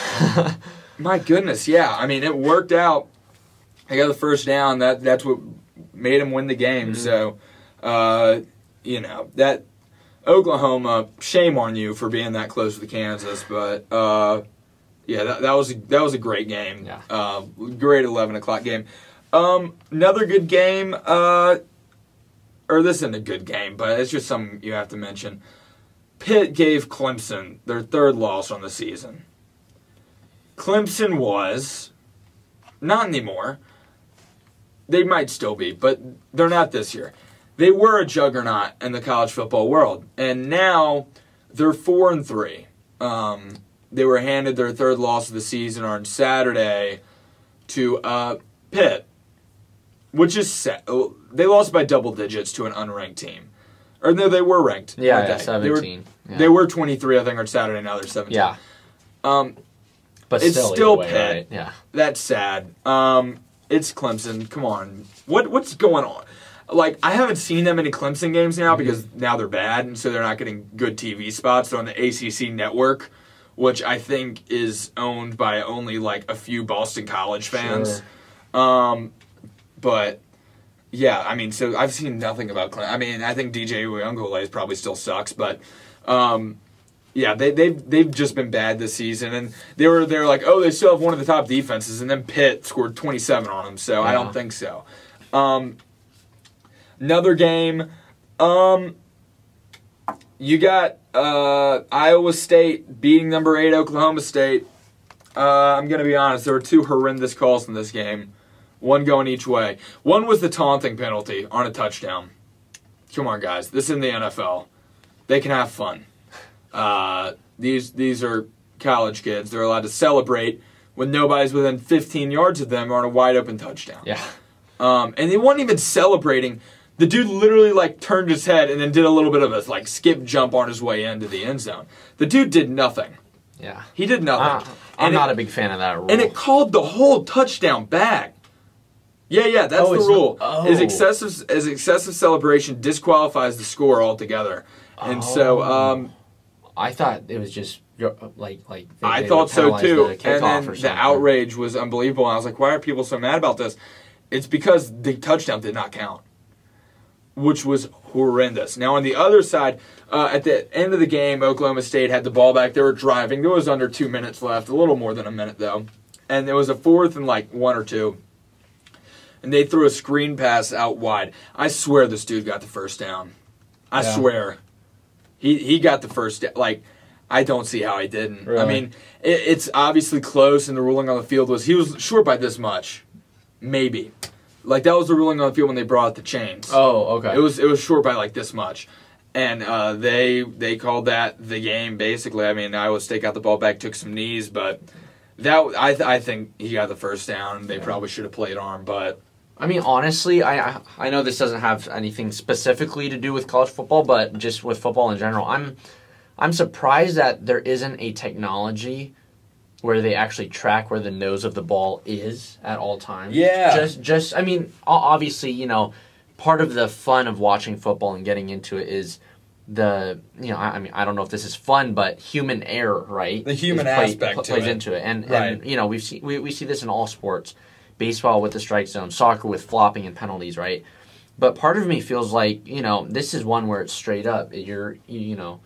My goodness, yeah. I mean, it worked out. I got the first down. That that's what made him win the game. So, uh, you know that Oklahoma. Shame on you for being that close to Kansas, but uh, yeah, that, that was that was a great game. Yeah. Uh, great eleven o'clock game. Um, another good game. Uh, or this isn't a good game, but it's just something you have to mention. Pitt gave Clemson their third loss on the season. Clemson was not anymore. They might still be, but they're not this year. They were a juggernaut in the college football world, and now they're four and three. Um, they were handed their third loss of the season on Saturday to uh, Pitt, which is sad. They lost by double digits to an unranked team, or no, they were ranked. yeah. Yeah. they? They were, yeah. they were twenty three, I think, on Saturday. Now they're seventeen. Yeah. Um, But It's still, still way, Pitt. right? Yeah. that's sad. Um, it's Clemson. Come on, what what's going on? Like I haven't seen them in any Clemson games now Mm-hmm. because now they're bad, and so they're not getting good TV spots. They're on the ACC network, which I think is owned by only like a few Boston College fans. Sure. Um, but yeah, I mean, so I've seen nothing about Clemson. I mean, I think DJ Uiagalelei probably still sucks, but um, yeah, they they've they've just been bad this season, and they were they're like, oh, they still have one of the top defenses, and then Pitt scored twenty seven on them, so I don't think so. Um, Another game. Um, you got uh, Iowa State beating number eight Oklahoma State. Uh, I'm gonna be honest. There were two horrendous calls in this game, one going each way. One was the taunting penalty on a touchdown. Come on, guys. This is in the NFL. They can have fun. Uh, these these are college kids. They're allowed to celebrate when nobody's within 15 yards of them on a wide open touchdown. Yeah. Um, and they weren't even celebrating. The dude literally like turned his head and then did a little bit of a like skip jump on his way into the end zone. The dude did nothing. Yeah. He did nothing. Uh, I'm not a big fan of that rule. and it called the whole touchdown back. Yeah, yeah, that's Oh, the rule. not- Is oh. excessive as excessive celebration disqualifies the score altogether. And so Oh. um, I thought it was just like like. They, I they thought so too. the And then the outrage was unbelievable. And I was like, why are people so mad about this? It's because the touchdown did not count, which was horrendous. Now, on the other side, uh, at the end of the game, Oklahoma State had the ball back. They were driving. There was under two minutes left, a little more than a minute, though. And there was a fourth and like one or two. And they threw a screen pass out wide. I swear this dude got the first down. I Yeah. swear. He, he got the first down. Like, I don't see how he didn't. I mean, it, it's obviously close, and the ruling on the field was he was short by this much, maybe. Like that was the ruling on the field when they brought out the chains. Oh, okay. It was it was short by like this much, and uh, they they called that the game basically. I mean, Iowa State got the ball back, took some knees, but that I th- I think he got the first down. They probably should have played arm, but I mean, honestly, I I- I know this doesn't have anything specifically to do with college football, but just with football in general, I'm I'm surprised that there isn't a technology where they actually track where the nose of the ball is at all times. Yeah. Just just I mean, obviously, you know, part of the fun of watching football and getting into it is the you know I, I mean I don't know if this is fun but human error right The human play- aspect pl- plays it. into it and Right. and you know we've seen we, we see this in all sports baseball with the strike zone, soccer with flopping and penalties, right? But part of me feels like you know this is one where it's straight up. You're you, you know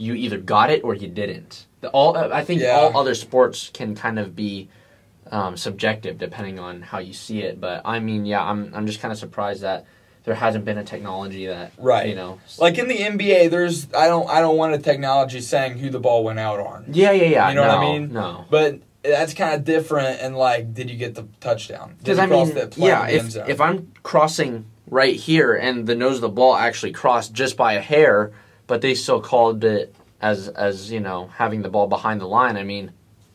you either got it or you didn't. The, all I think Yeah. all other sports can kind of be um, subjective depending on how you see it. But I mean, yeah, I'm I'm just kind of surprised that there hasn't been a technology that Right. you know like in the NBA, there's I don't I don't want a technology saying who the ball went out on, yeah yeah yeah You know what I mean? no but that's kind of different. And like, did you get the touchdown? Because I mean, yeah, in the end if if I'm crossing right here and the nose of the ball actually crossed just by a hair, but they still called it as as you know having the ball behind the line. I mean,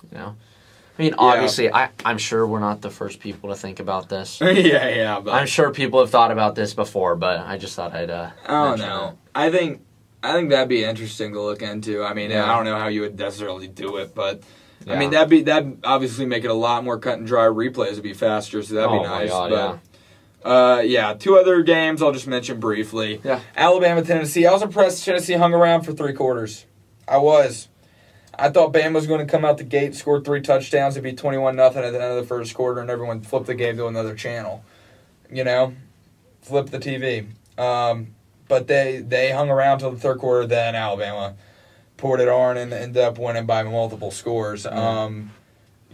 you know, I mean obviously I I'm sure we're not the first people to think about this. yeah, yeah, but I'm sure people have thought about this before, but I just thought I'd. Uh, I don't know. I think I think that'd be interesting to look into. I mean, Yeah. I don't know how you would necessarily do it, but I mean that'd be that obviously make it a lot more cut and dry. Replays would be faster, so that'd oh be nice. my god! but yeah. Uh, yeah, two other games I'll just mention briefly. Yeah. Alabama, Tennessee. I was impressed. Tennessee hung around for three quarters. I was. I thought Bama was going to come out the gate, score three touchdowns, and be twenty-one nothing at the end of the first quarter, and everyone flipped the game to another channel. You know, flip the TV. Um, but they they hung around till the third quarter. Then Alabama poured it on and ended up winning by multiple scores. Um,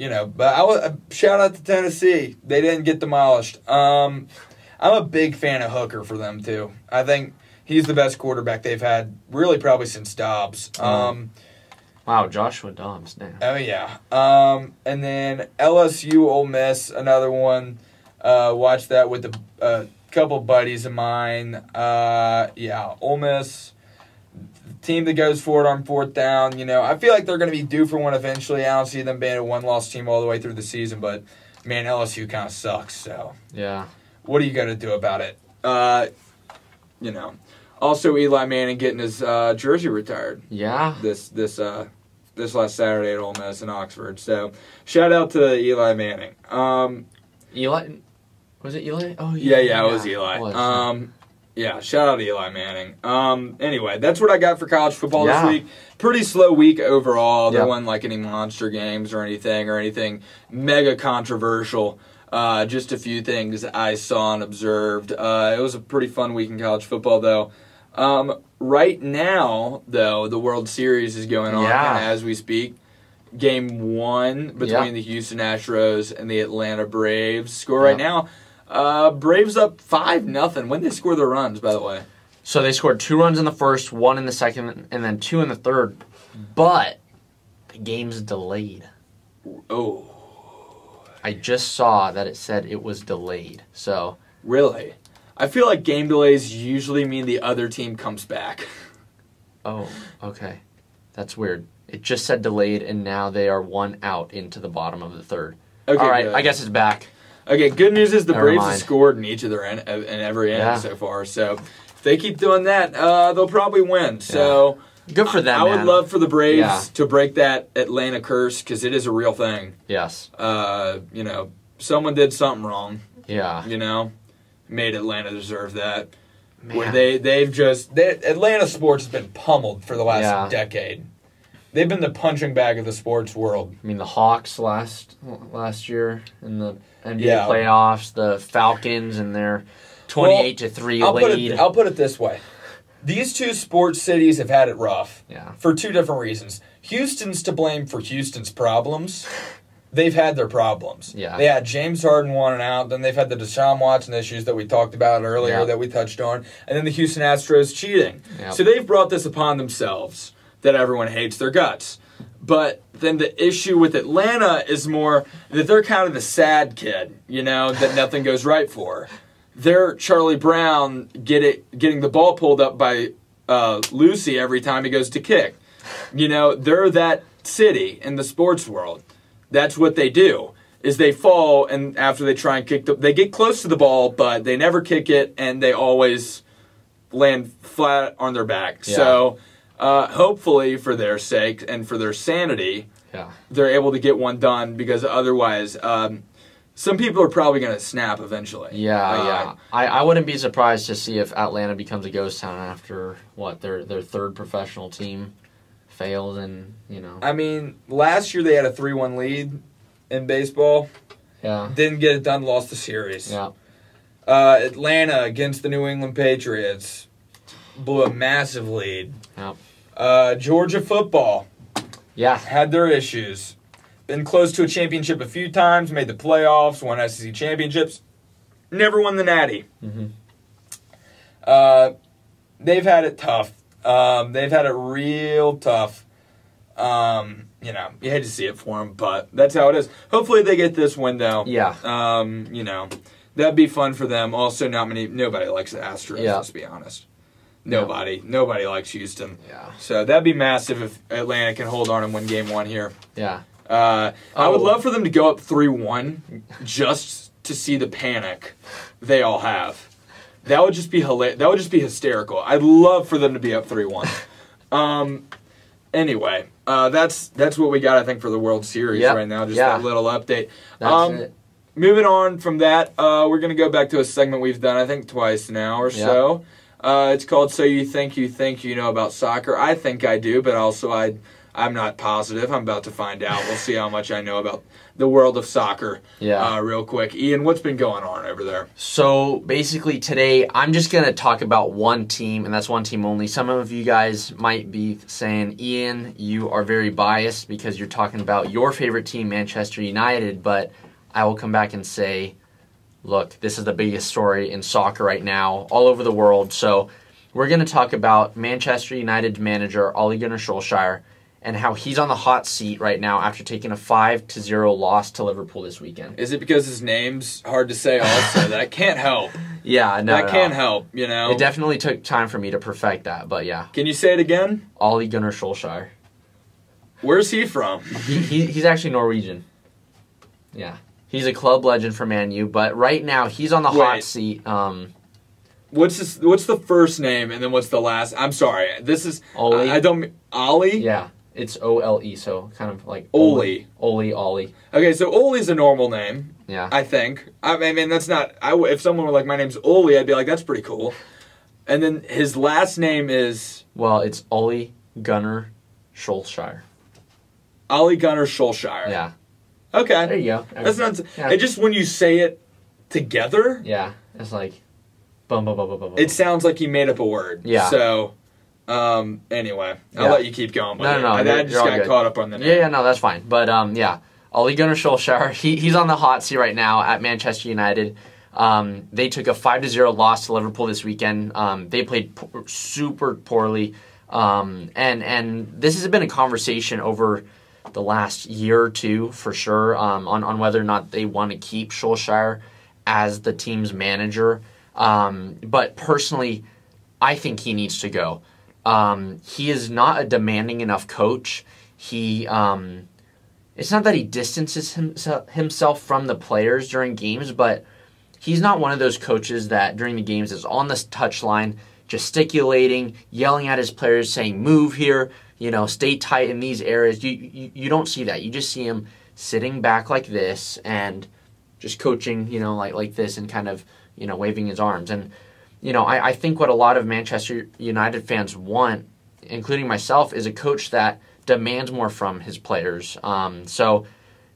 you know, but I was, shout out to Tennessee. They didn't get demolished. Um, I'm a big fan of Hooker for them too. I think he's the best quarterback they've had really probably since Dobbs. Um, Wow, Joshua Dobbs. now. oh yeah. Um, and then LSU Ole Miss, another one. Uh, watch that with a uh, couple buddies of mine. Uh, yeah, Ole Miss. Team that goes for it on fourth down, you know, I feel like they're going to be due for one eventually. I don't see them being a one-loss team all the way through the season, but man, LSU kind of sucks. So, Yeah. what are you going to do about it? Uh, you know, also Eli Manning getting his uh, jersey retired Yeah. this this uh this last Saturday at Ole Miss in Oxford. So shout out to Eli Manning. Um, Eli. Was it Eli? Oh yeah, yeah, it was Eli. it was. Um, yeah, shout out to Eli Manning. Um, anyway, that's what I got for college football Yeah. this week. Pretty slow week overall. There Yep. wasn't like any monster games or anything or anything mega controversial. Uh, just a few things I saw and observed. Uh, it was a pretty fun week in college football, though. Um, right now, though, the World Series is going on Yeah. as we speak. Game one between Yep. the Houston Astros and the Atlanta Braves. Score right now. Uh, Braves up five nothing. When they score their runs, by the way. So they scored two runs in the first, one in the second, and then two in the third. But the game's delayed. Oh, I just saw that it said it was delayed. So really? I feel like game delays usually mean the other team comes back. Oh, okay. That's weird. It just said delayed, and now they are one out into the bottom of the third. Okay, All right, good. I guess it's back. Okay, good news is the Never Braves mind. have scored in each of their in, in every inning Yeah. so far. So if they keep doing that, uh, they'll probably win. So Good for them. I would man. love for the Braves Yeah. to break that Atlanta curse because it is a real thing. Yes. Uh, you know, someone did something wrong. Yeah. You know, made Atlanta deserve that. Where Man. they they've just they, Atlanta sports has been pummeled for the last decade. They've been the punching bag of the sports world. I mean, the Hawks last last year in the NBA Yeah. The playoffs, the Falcons and their twenty-eight to three I'll put lead. it I'll put it this way. These two sports cities have had it rough. yeah. for two different reasons. Houston's to blame for Houston's problems. They've had their problems. Yeah. They had James Harden wanting out, then they've had the Deshaun Watson issues that we talked about earlier Yeah. that we touched on, and then the Houston Astros cheating. Yep. So they've brought this upon themselves that everyone hates their guts. But then the issue with Atlanta is more that they're kind of the sad kid, you know, that nothing goes right for. They're Charlie Brown get it, getting the ball pulled up by uh, Lucy every time he goes to kick. You know, they're that city in the sports world. That's what they do. Is they fall and after they try and kick the, they get close to the ball, but they never kick it, and they always land flat on their back. Yeah. So, uh, hopefully, for their sake and for their sanity, Yeah. they're able to get one done because otherwise, um, some people are probably going to snap eventually. Yeah, Uh, yeah. I, I wouldn't be surprised to see if Atlanta becomes a ghost town after what their their third professional team failed and you know. I mean, last year they had a 3 1 lead in baseball. Yeah. Didn't get it done, lost the series. Yeah. Uh, Atlanta against the New England Patriots blew a massive lead. Yeah. Uh, Georgia football Yeah. had their issues. Been close to a championship a few times, made the playoffs, won SEC championships, never won the Natty. Mm-hmm. Uh, they've had it tough. Um, they've had it real tough. Um, you know, you hate to see it for them, but that's how it is. Hopefully, they get this window. Yeah. Um, you know, that'd be fun for them. Also, not many. Nobody likes the Astros. Yeah. Let's be honest. Nobody. Nobody likes Houston. Yeah. So that'd be massive if Atlanta can hold on and win Game One here. Yeah. Uh, I would Oh. love for them to go up three one, just to see the panic they all have. That would just be hilarious. That would just be hysterical. I'd love for them to be up three one. Um. Anyway, uh, that's that's what we got. I think for the World Series Yep. right now. Just Yeah. that little update. That's um, it. Moving on from that, uh, we're gonna go back to a segment we've done I think twice now or Yeah. so. Uh, it's called "So You Think You Think You Know About Soccer." I think I do, but also I I'm not positive. I'm about to find out. We'll see how much I know about the world of soccer. Yeah. Uh, real quick, Ian, what's been going on over there? So basically, today I'm just going to talk about one team, and that's one team only. Some of you guys might be saying, Ian, you are very biased because you're talking about your favorite team, Manchester United. But I will come back and say, look, this is the biggest story in soccer right now, all over the world. So we're going to talk about Manchester United manager Ole Gunnar Solskjaer and how he's on the hot seat right now after taking a 5 to 0 loss to Liverpool this weekend. Is it because his name's hard to say? Also, that can't help. Yeah, no, that no, can't no. help. You know. It definitely took time for me to perfect that, but yeah, Can you say it again? Ole Gunnar Solskjaer. Where's he from? He, he he's actually Norwegian. Yeah, he's a club legend for Man U, but right now he's on the hot seat. Um, What's this, What's the first name and then what's the last? I'm sorry. This is Ole. I, I don't. Ollie. yeah, it's O L E, so kind of like Ole. Ole, Ollie. Okay, so Ole's a normal name. Yeah, I think. I I mean, that's not. I w if someone were like, "My name's Ole," I'd be like, "That's pretty cool." And then his last name is well, it's Ole Gunnar Solskjaer. Ollie Gunnar Solskjaer. Yeah, Okay. there you go. That's not. Yeah. It just when you say it together, Yeah, it's like, bum bum bum bum bum. it sounds like you made up a word. Yeah. So, um. Anyway, I'll Yeah. let you keep going. No, no, no, I, I just got good. caught up on the name. Yeah, yeah, no, that's fine. But um, yeah, Ole Gunnar Solskjaer, he, he's on the hot seat right now at Manchester United. Um, they took a five to zero loss to Liverpool this weekend. Um, they played po- super poorly, um, and and this has been a conversation over the last year or two for sure um, on on whether or not they want to keep Solskjaer as the team's manager. Um, but personally, I think he needs to go. Um, he is not a demanding enough coach. He um, it's not that he distances himself himself from the players during games, but he's not one of those coaches that during the games is on the touchline gesticulating, yelling at his players, saying "move here," you know, "stay tight in these areas." You you, you don't see that. You just see him sitting back like this and just coaching, you know, like like this and kind of you know waving his arms. And you know, I, I think what a lot of Manchester United fans want, including myself, is a coach that demands more from his players. Um, so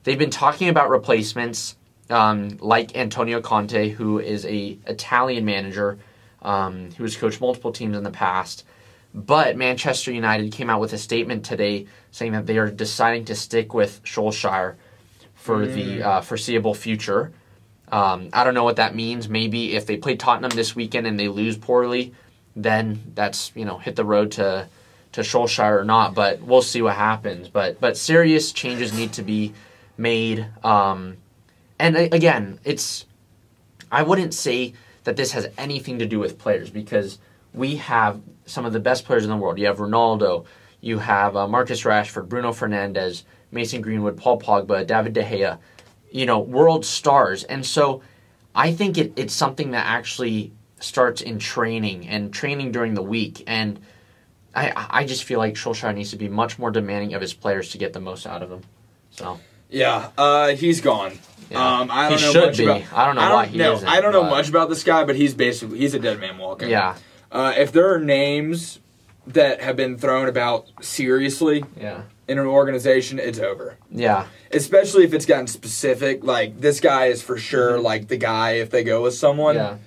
they've been talking about replacements um, like Antonio Conte, who is a Italian manager um, who has coached multiple teams in the past. But Manchester United came out with a statement today saying that they are deciding to stick with Solskjaer for mm. the uh, foreseeable future. Um, I don't know what that means. Maybe if they play Tottenham this weekend and they lose poorly, then that's you know hit the road to to Solskjaer or not. But we'll see what happens. But but serious changes need to be made. Um, and again, it's I wouldn't say that this has anything to do with players because we have some of the best players in the world. You have Ronaldo, you have uh, Marcus Rashford, Bruno Fernandes, Mason Greenwood, Paul Pogba, David De Gea, you know, world stars. And so I think it, it's something that actually starts in training and training during the week. And I, I just feel like Solskjaer needs to be much more demanding of his players to get the most out of them. So. Yeah, uh, he's gone. Yeah. Um, I don't he know much be. about. I don't know I don't, why he no, isn't. I don't know much about this guy, but he's basically he's a dead man walking. Yeah. Uh, if there are names that have been thrown about seriously, yeah. in an organization, it's over. Yeah. Especially if it's gotten specific, like this guy is for sure mm-hmm. like the guy if they go with someone. Yeah.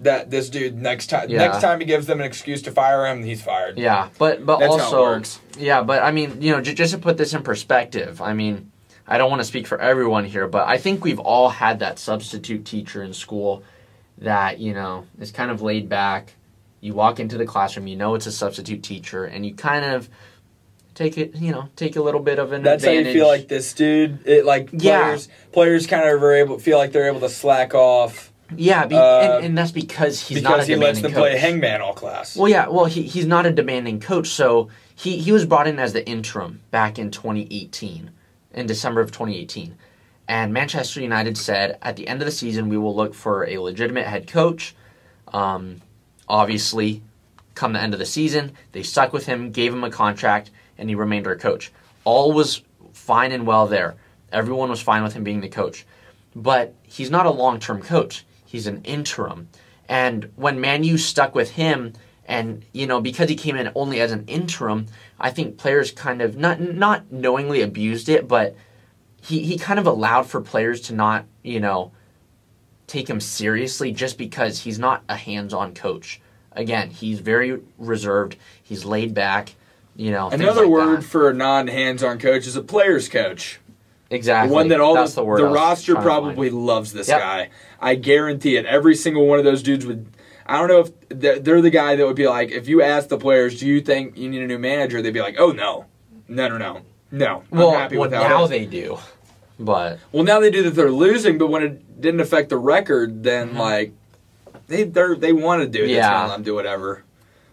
That this dude next time yeah. next time he gives them an excuse to fire him, he's fired. Yeah, but but That's also yeah, but I mean you know j- just to put this in perspective, I mean I don't want to speak for everyone here, but I think we've all had that substitute teacher in school that, you know, is kind of laid back. You walk into the classroom, you know it's a substitute teacher, and you kind of take it, you know, take a little bit of an That's advantage. how you feel like this dude. It like players, yeah. players kind of are able feel like they're able to slack off. Yeah, be, uh, and, and, that's because he's because not a he lets them coach. play hangman all class. Well, yeah, well he, he's not a demanding coach, so he he was brought in as the interim back in 2018 in December of 2018. And Manchester United said at the end of the season, we will look for a legitimate head coach. Um, obviously, come the end of the season, they stuck with him, gave him a contract, and he remained our coach. All was fine and well there. Everyone was fine with him being the coach. But he's not a long term coach, he's an interim. And when Manu stuck with him, and you know because he came in only as an interim, I think players kind of not not knowingly abused it, but he he kind of allowed for players to not you know take him seriously just because he's not a hands-on coach. Again, he's very reserved. He's laid back. You know, another like word that. for a non-hands-on coach is a player's coach. Exactly. One that all That's the, the, the roster probably loves this yep. guy. I guarantee it. Every single one of those dudes would I don't know if they're the guy that would be like, if you ask the players, do you think you need a new manager? They'd be like, oh no, no, no, no, no. I'm well, happy well, with now they do, but well, now they do that they're losing, but when it didn't affect the record, then mm-hmm. like they they they want to do it. Yeah, them do whatever.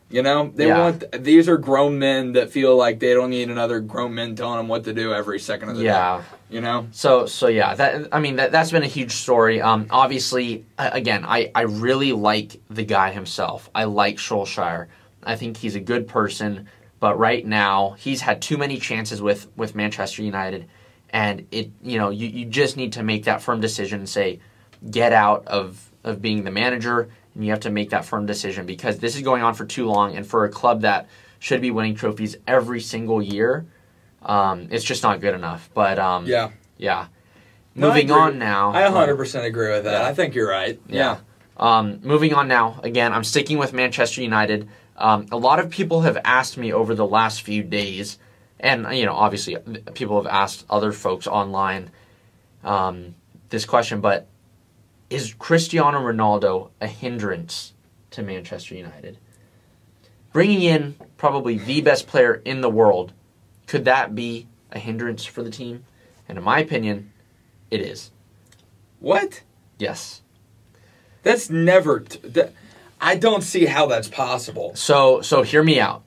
You know, they yeah. want these are grown men that feel like they don't need another grown men telling them what to do every second of the yeah. day. You know. So so yeah, that I mean that that's been a huge story. Um, obviously, again, I I really like the guy himself. I like Solskjaer. I think he's a good person, but right now he's had too many chances with with Manchester United, and it you know you you just need to make that firm decision and say, get out of of being the manager and you have to make that firm decision because this is going on for too long. And for a club that should be winning trophies every single year, um, it's just not good enough. But um, yeah, yeah. No, moving on now. I 100% agree with that. Yeah. I think you're right. Yeah. yeah. Um, moving on now. Again, I'm sticking with Manchester United. Um, a lot of people have asked me over the last few days, and you know, obviously, people have asked other folks online um, this question, but is Cristiano Ronaldo a hindrance to Manchester United? Bringing in probably the best player in the world, could that be a hindrance for the team? And in my opinion, it is. What? Yes. That's never. T- that, I don't see how that's possible. So so hear me out.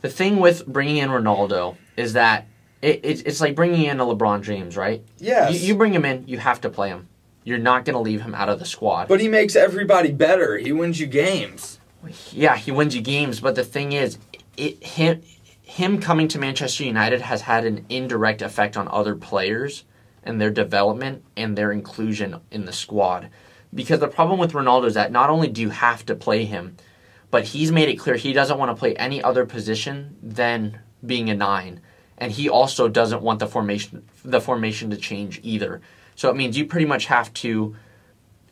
The thing with bringing in Ronaldo is that it, it, it's like bringing in a LeBron James, right? Yes. You, you bring him in, you have to play him. You're not going to leave him out of the squad. but he makes everybody better. He wins you games. yeah, he wins you games, but the thing is, it him him coming to Manchester United has had an indirect effect on other players and their development and their inclusion in the squad. Because the problem with Ronaldo is that not only do you have to play him, but he's made it clear he doesn't want to play any other position than being a nine, and he also doesn't want the formation the formation to change either. So it means you pretty much have to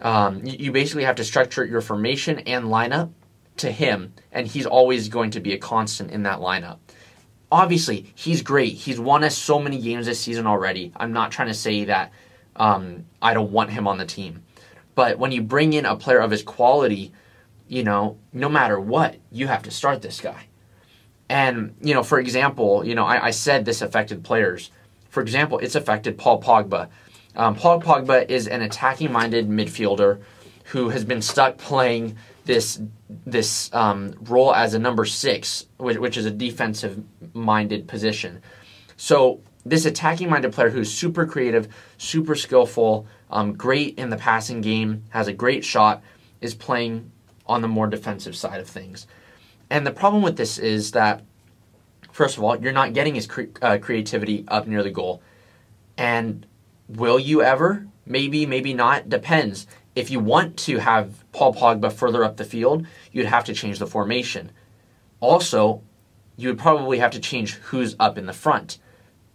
um, you basically have to structure your formation and lineup to him, and he's always going to be a constant in that lineup. Obviously, he's great. He's won us so many games this season already. I'm not trying to say that um, I don't want him on the team. But when you bring in a player of his quality, you know, no matter what, you have to start this guy. And, you know, for example, you know, I, I said this affected players. For example, it's affected Paul Pogba. Um, Paul Pogba is an attacking minded midfielder who has been stuck playing this this um, role as a number six, which, which is a defensive minded position. So this attacking minded player who's super creative, super skillful, um, great in the passing game, has a great shot, is playing on the more defensive side of things. And the problem with this is that, first of all, you're not getting his cre- uh, creativity up near the goal. And will you ever? Maybe, maybe not. Depends. If you want to have Paul Pogba further up the field, you'd have to change the formation. Also, you would probably have to change who's up in the front.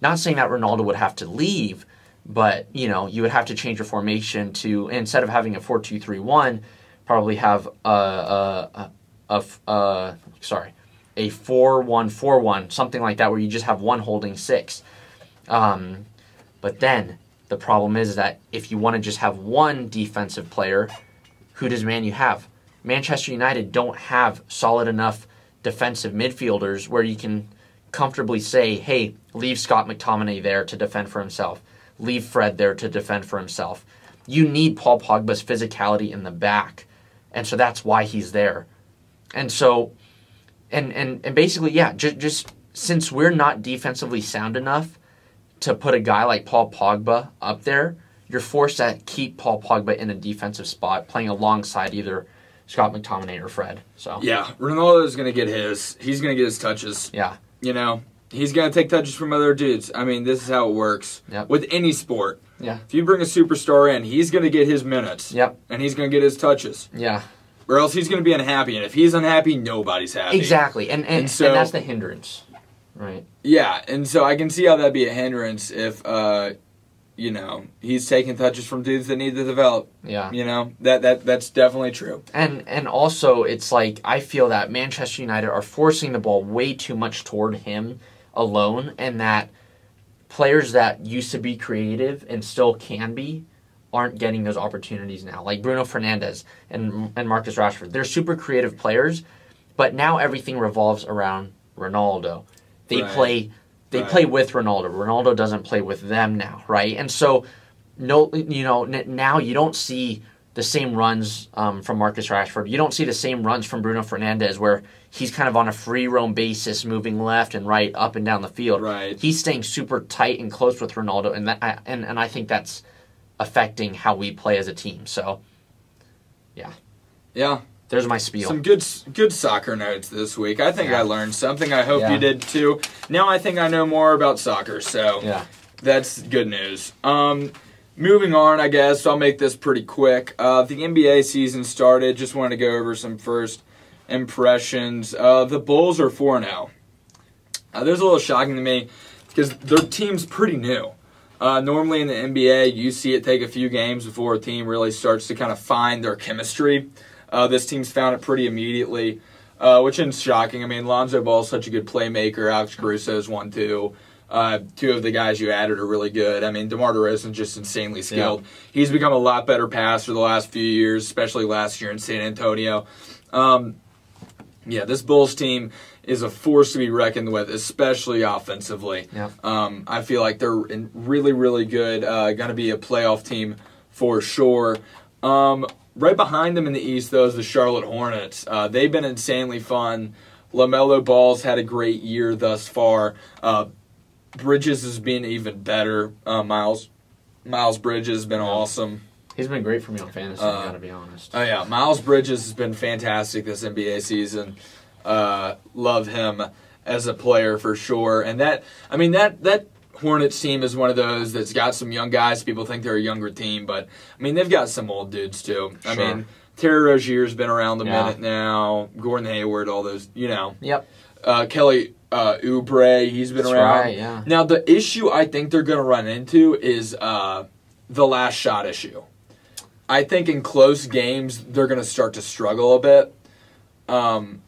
Not saying that Ronaldo would have to leave, but you know you would have to change your formation to instead of having a four-two-three-one, probably have a a, a, a, sorry a four-one-four-one something like that where you just have one holding six. Um, but then the problem is that if you want to just have one defensive player, who does Man U have? Manchester United don't have solid enough defensive midfielders where you can comfortably say, hey, leave Scott McTominay there to defend for himself. Leave Fred there to defend for himself. You need Paul Pogba's physicality in the back. And so that's why he's there. And so and and, and basically, yeah, just just since we're not defensively sound enough to put a guy like Paul Pogba up there, you're forced to keep Paul Pogba in a defensive spot, playing alongside either Scott McTominay or Fred. So Yeah, Ronaldo's gonna get his. He's gonna get his touches. yeah, You know, he's gonna take touches from other dudes. I mean, this is how it works Yep. with any sport. Yeah, If you bring a superstar in, he's gonna get his minutes. Yep. And he's gonna get his touches, yeah, or else he's gonna be unhappy. And if he's unhappy, nobody's happy. exactly. And and, And so- and that's the hindrance, right? Yeah, and so I can see how that'd be a hindrance if, uh, you know, he's taking touches from dudes that need to develop. Yeah. You know, that that that's definitely true. And and also it's like I feel that Manchester United are forcing the ball way too much toward him alone and that players that used to be creative and still can be aren't getting those opportunities now. Like Bruno Fernandes and and Marcus Rashford. They're super creative players, but now everything revolves around Ronaldo. They Right. play they Right. play with Ronaldo. Ronaldo doesn't play with them now, right? And so no you know n- now you don't see the same runs um, from Marcus Rashford. You don't see the same runs from Bruno Fernandes where he's kind of on a free roam basis, moving left and right, up and down the field. Right. He's staying super tight and close with Ronaldo, and that and and I think that's affecting how we play as a team. So yeah, Yeah. there's my spiel. Some good good soccer notes this week. I think Yeah. I learned something. I hope Yeah. you did too. Now I think I know more about soccer, so yeah. that's good news. Um, moving on, I guess I'll make this pretty quick. Uh, the NBA season started. Just wanted to go over some first impressions. Uh, the Bulls are four zero. Uh, There's a little shocking to me because their team's pretty new. Uh, normally in the NBA, you see it take a few games before a team really starts to kind of find their chemistry. Uh, this team's found it pretty immediately, uh, which is shocking. I mean, Lonzo Ball's such a good playmaker. Alex Caruso's one too. Uh, two of the guys you added are really good. I mean, DeMar DeRozan's just insanely skilled. He's become a lot better passer the last few years, especially last year in San Antonio. Um, yeah, this Bulls team is a force to be reckoned with, especially offensively. Yeah. Um, I feel like they're in really, really good. Uh, going to be a playoff team for sure. Um, right behind them in the East, though, is the Charlotte Hornets. Uh, they've been insanely fun. LaMelo Ball's had a great year thus far. Uh, Bridges has been even better. Uh, Miles Miles Bridges has been awesome. He's been great for me on fantasy. Uh, I gotta be honest. Oh yeah, Miles Bridges has been fantastic this NBA season. Uh, love him as a player for sure. And that, I mean that that Hornets team is one of those that's got some young guys. People think they're a younger team, but I mean they've got some old dudes too. I mean Terry Rozier's been around a Yeah. minute now. Gordon Hayward, all those, you know. Yep. Uh, Kelly uh, Oubre, he's been That's around. right, yeah. Now the issue I think they're going to run into is uh, the last shot issue. I think in close games they're going to start to struggle a bit, um,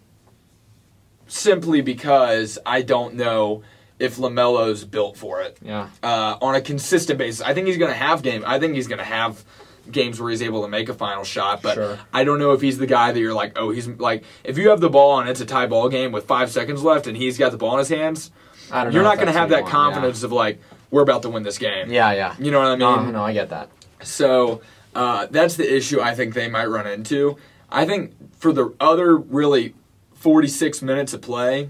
simply because I don't know if LaMelo's built for it Yeah. uh, on a consistent basis. I think he's going to have game. I think he's going to have games where he's able to make a final shot, but Sure. I don't know if he's the guy that you're like, oh, he's like if you have the ball and it's a tie ball game with five seconds left and he's got the ball in his hands, I don't you're not going to have that want, confidence of like we're about to win this game. Yeah, yeah. You know what I mean? no, I get that. So uh, that's the issue I think they might run into. I think for the other really 46 minutes of play,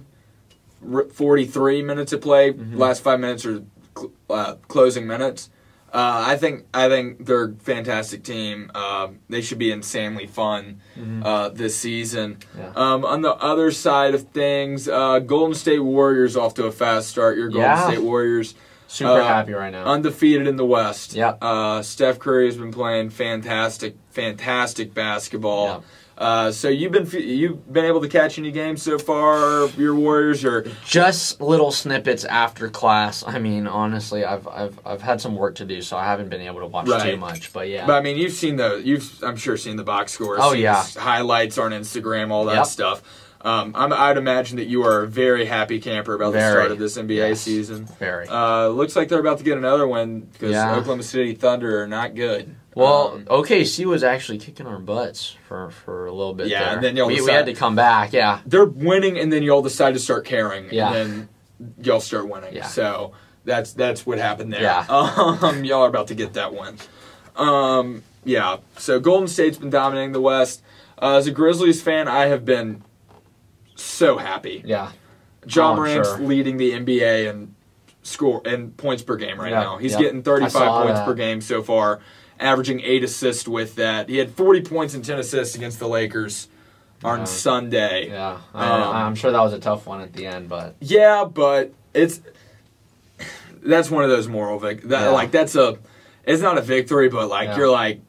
43 minutes of play, Mm-hmm. last five minutes are cl- uh, closing minutes. Uh, I think I think they're a fantastic team. Um, they should be insanely fun uh, this season. Mm-hmm. Yeah. Um, on the other side of things, uh, Golden State Warriors off to a fast start. Your Golden Yeah. State Warriors Super Uh, happy right now. undefeated in the West. Yep. Uh, Steph Curry has been playing fantastic, fantastic basketball. Yep. Uh, so you've been you've been able to catch any games so far? Your Warriors or Just little snippets after class. I mean, honestly, I've I've I've had some work to do, so I haven't been able to watch Right. too much. But yeah, But I mean, you've seen the you've I'm sure seen the box scores. Oh, yeah. highlights on Instagram, all that Yep. stuff. Um, I'm, I'd imagine that you are a very happy camper about the start of this NBA Yes. season. very. Uh, looks like they're about to get another one because Yeah. Oklahoma City Thunder are not good. well, Um, OKC was actually kicking our butts for for a little bit. Yeah, there. and then y'all we, we had to come back. Yeah, they're winning, and then y'all decide to start caring, Yeah. and then y'all start winning. Yeah. So that's that's what happened there. Yeah. Um, y'all are about to get that one. Um, yeah. So Golden State's been dominating the West. Uh, as a Grizzlies fan, I have been so happy. yeah, Ja Oh, Morant's sure. leading the NBA in score and points per game right Yeah, now. He's yeah. getting 35 points that. per game so far, averaging eight assists with that. He had 40 points and 10 assists against the Lakers on Yeah. Sunday. yeah. I, Um, I'm sure that was a tough one at the end, but Yeah, but it's that's one of those moral vic. That like that's a it's not a victory, but like you're like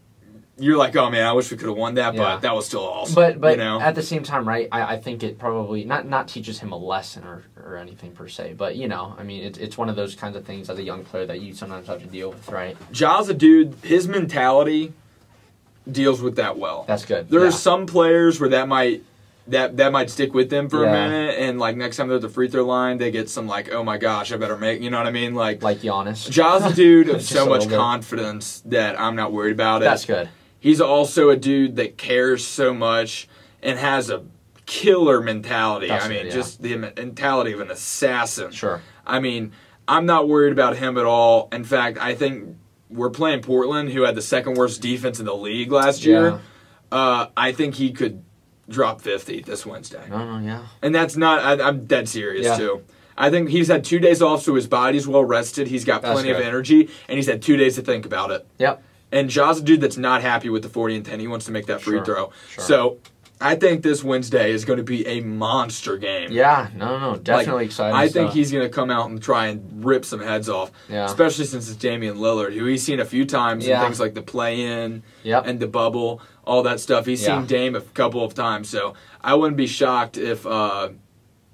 you're like oh man, I wish we could have won that, Yeah. but that was still awesome. but but you know, at the same time, right? I, I think it probably not not teaches him a lesson or, or anything per se, but you know, I mean, it's it's one of those kinds of things as a young player that you sometimes have to deal with, right? Ja's a dude. His mentality deals with that well. That's good. There yeah. are some players where that might that that might stick with them for Yeah. a minute, and like next time they're at the free throw line, they get some like, oh my gosh, I better make. You know what I mean? Like, like Giannis. Ja's a dude of so much bit. confidence that I'm not worried about it. That's good. He's also a dude that cares so much and has a killer mentality. That's I mean, good, yeah. just the mentality of an assassin. Sure. I mean, I'm not worried about him at all. In fact, I think we're playing Portland, who had the second worst defense in the league last year. Yeah. Uh, I think he could drop 50 this Wednesday. No, no, yeah. And that's not, I, I'm dead serious, Yeah. too. I think he's had two days off, so his body's well rested. He's got That's plenty of energy, and he's had two days to think about it. Yep. And Ja's a dude that's not happy with the 40 and 10. He wants to make that free Sure, throw. sure. So I think this Wednesday is going to be a monster game. Yeah. No, no, definitely Like, exciting. I think stuff. he's going to come out and try and rip some heads off. Yeah. Especially since it's Damian Lillard, who he's seen a few times Yeah. in things like the play in Yep. and the bubble, all that stuff. He's Yeah. seen Dame a couple of times. So I wouldn't be shocked if, uh,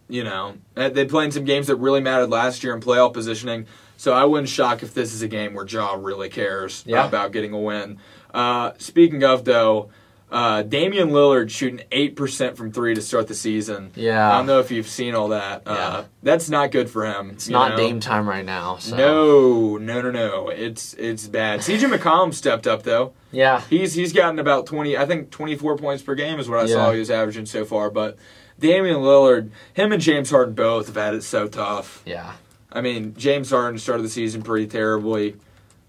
you know, uh, they played in some games that really mattered last year in playoff positioning. So I wouldn't shock if this is a game where Ja really cares Yeah. about getting a win. Uh, speaking of, though, Uh, Damian Lillard shooting eight percent from three to start the season. Yeah. I don't know if you've seen all that. Uh, Yeah. that's not good for him. It's not Dame time right now. So. No, no, no, no. It's it's bad. CJ McCollum stepped up though. Yeah. He's he's gotten about twenty. I think twenty four points per game is what I Yeah. saw he was averaging so far. But Damian Lillard, him and James Harden both have had it so tough. Yeah. I mean, James Harden started the season pretty terribly.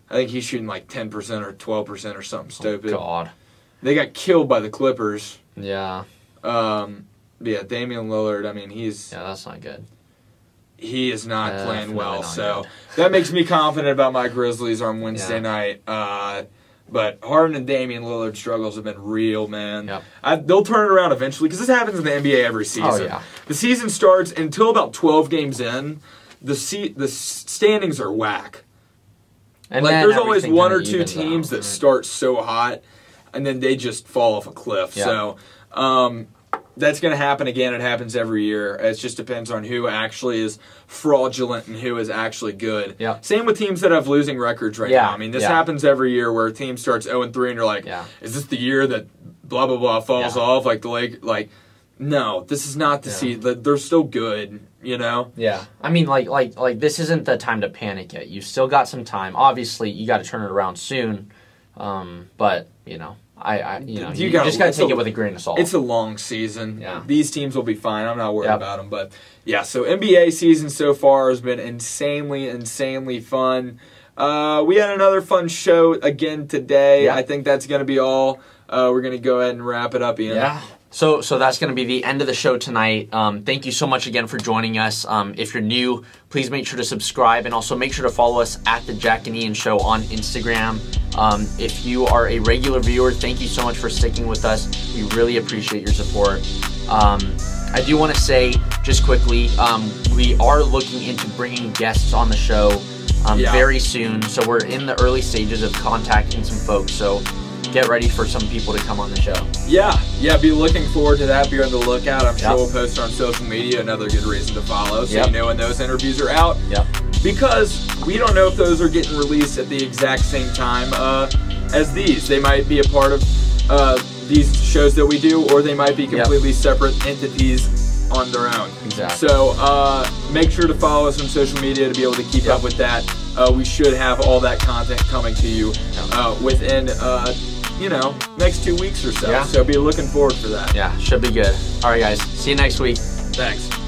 I think he's shooting like ten percent or twelve percent or something stupid. Oh, God. They got killed by the Clippers. Yeah. Um, yeah, Damian Lillard. I mean, he's Yeah, that's not good. he is not Yeah, playing well. not So that makes me confident about my Grizzlies on Wednesday Yeah. night. Uh, but Harden and Damian Lillard struggles have been real, man. Yep. I, they'll turn it around eventually because this happens in the NBA every season. Oh, yeah. The season starts until about twelve games in. The se- the standings are whack. And like there's always one or two teams out. that start so hot and then they just fall off a cliff. Yeah. So um, that's going to happen again. It happens every year. It just depends on who actually is fraudulent and who is actually good. Yeah. Same with teams that have losing records right Yeah, now. I mean, this yeah. happens every year where a team starts 0 and 3 and you're like, Yeah. is this the year that blah blah blah falls off like the lake like no, this is not the Yeah. season. They're still good, you know. Yeah, I mean, like, like, like, this isn't the time to panic yet. You still got some time. Obviously, you got to turn it around soon. Um, but you know, I, I you know, You you, gotta- just got to take a- it with a grain of salt. It's a long season. Yeah. These teams will be fine. I'm not worried Yep. about them. But yeah, so NBA season so far has been insanely, insanely fun. Uh, we had another fun show again today. Yeah. I think that's going to be all. Uh, we're going to go ahead and wrap it up, Ian. Yeah. So, so that's going to be the end of the show tonight. Um, thank you so much again for joining us. Um, if you're new, please make sure to subscribe and also make sure to follow us at the Jack and Ian Show on Instagram. Um, if you are a regular viewer, thank you so much for sticking with us. We really appreciate your support. Um, I do want to say just quickly, um, we are looking into bringing guests on the show um, Yeah. very soon. So we're in the early stages of contacting some folks. So get ready for some people to come on the show. Yeah, yeah, be looking forward to that. Be on the lookout. I'm sure we'll post on social media. Another good reason to follow, so Yep. you know when those interviews are out. Yep. Because we don't know if those are getting released at the exact same time uh, as these. They might be a part of uh, these shows that we do, or they might be Yep. completely separate entities on their own. Exactly. So uh, make sure to follow us on social media to be able to keep Yep. up with that. Uh, we should have all that content coming to you uh, within, uh, you know, next two weeks or so. Yeah. So be looking forward for that. Yeah, should be good. All right, guys. See you next week. Thanks.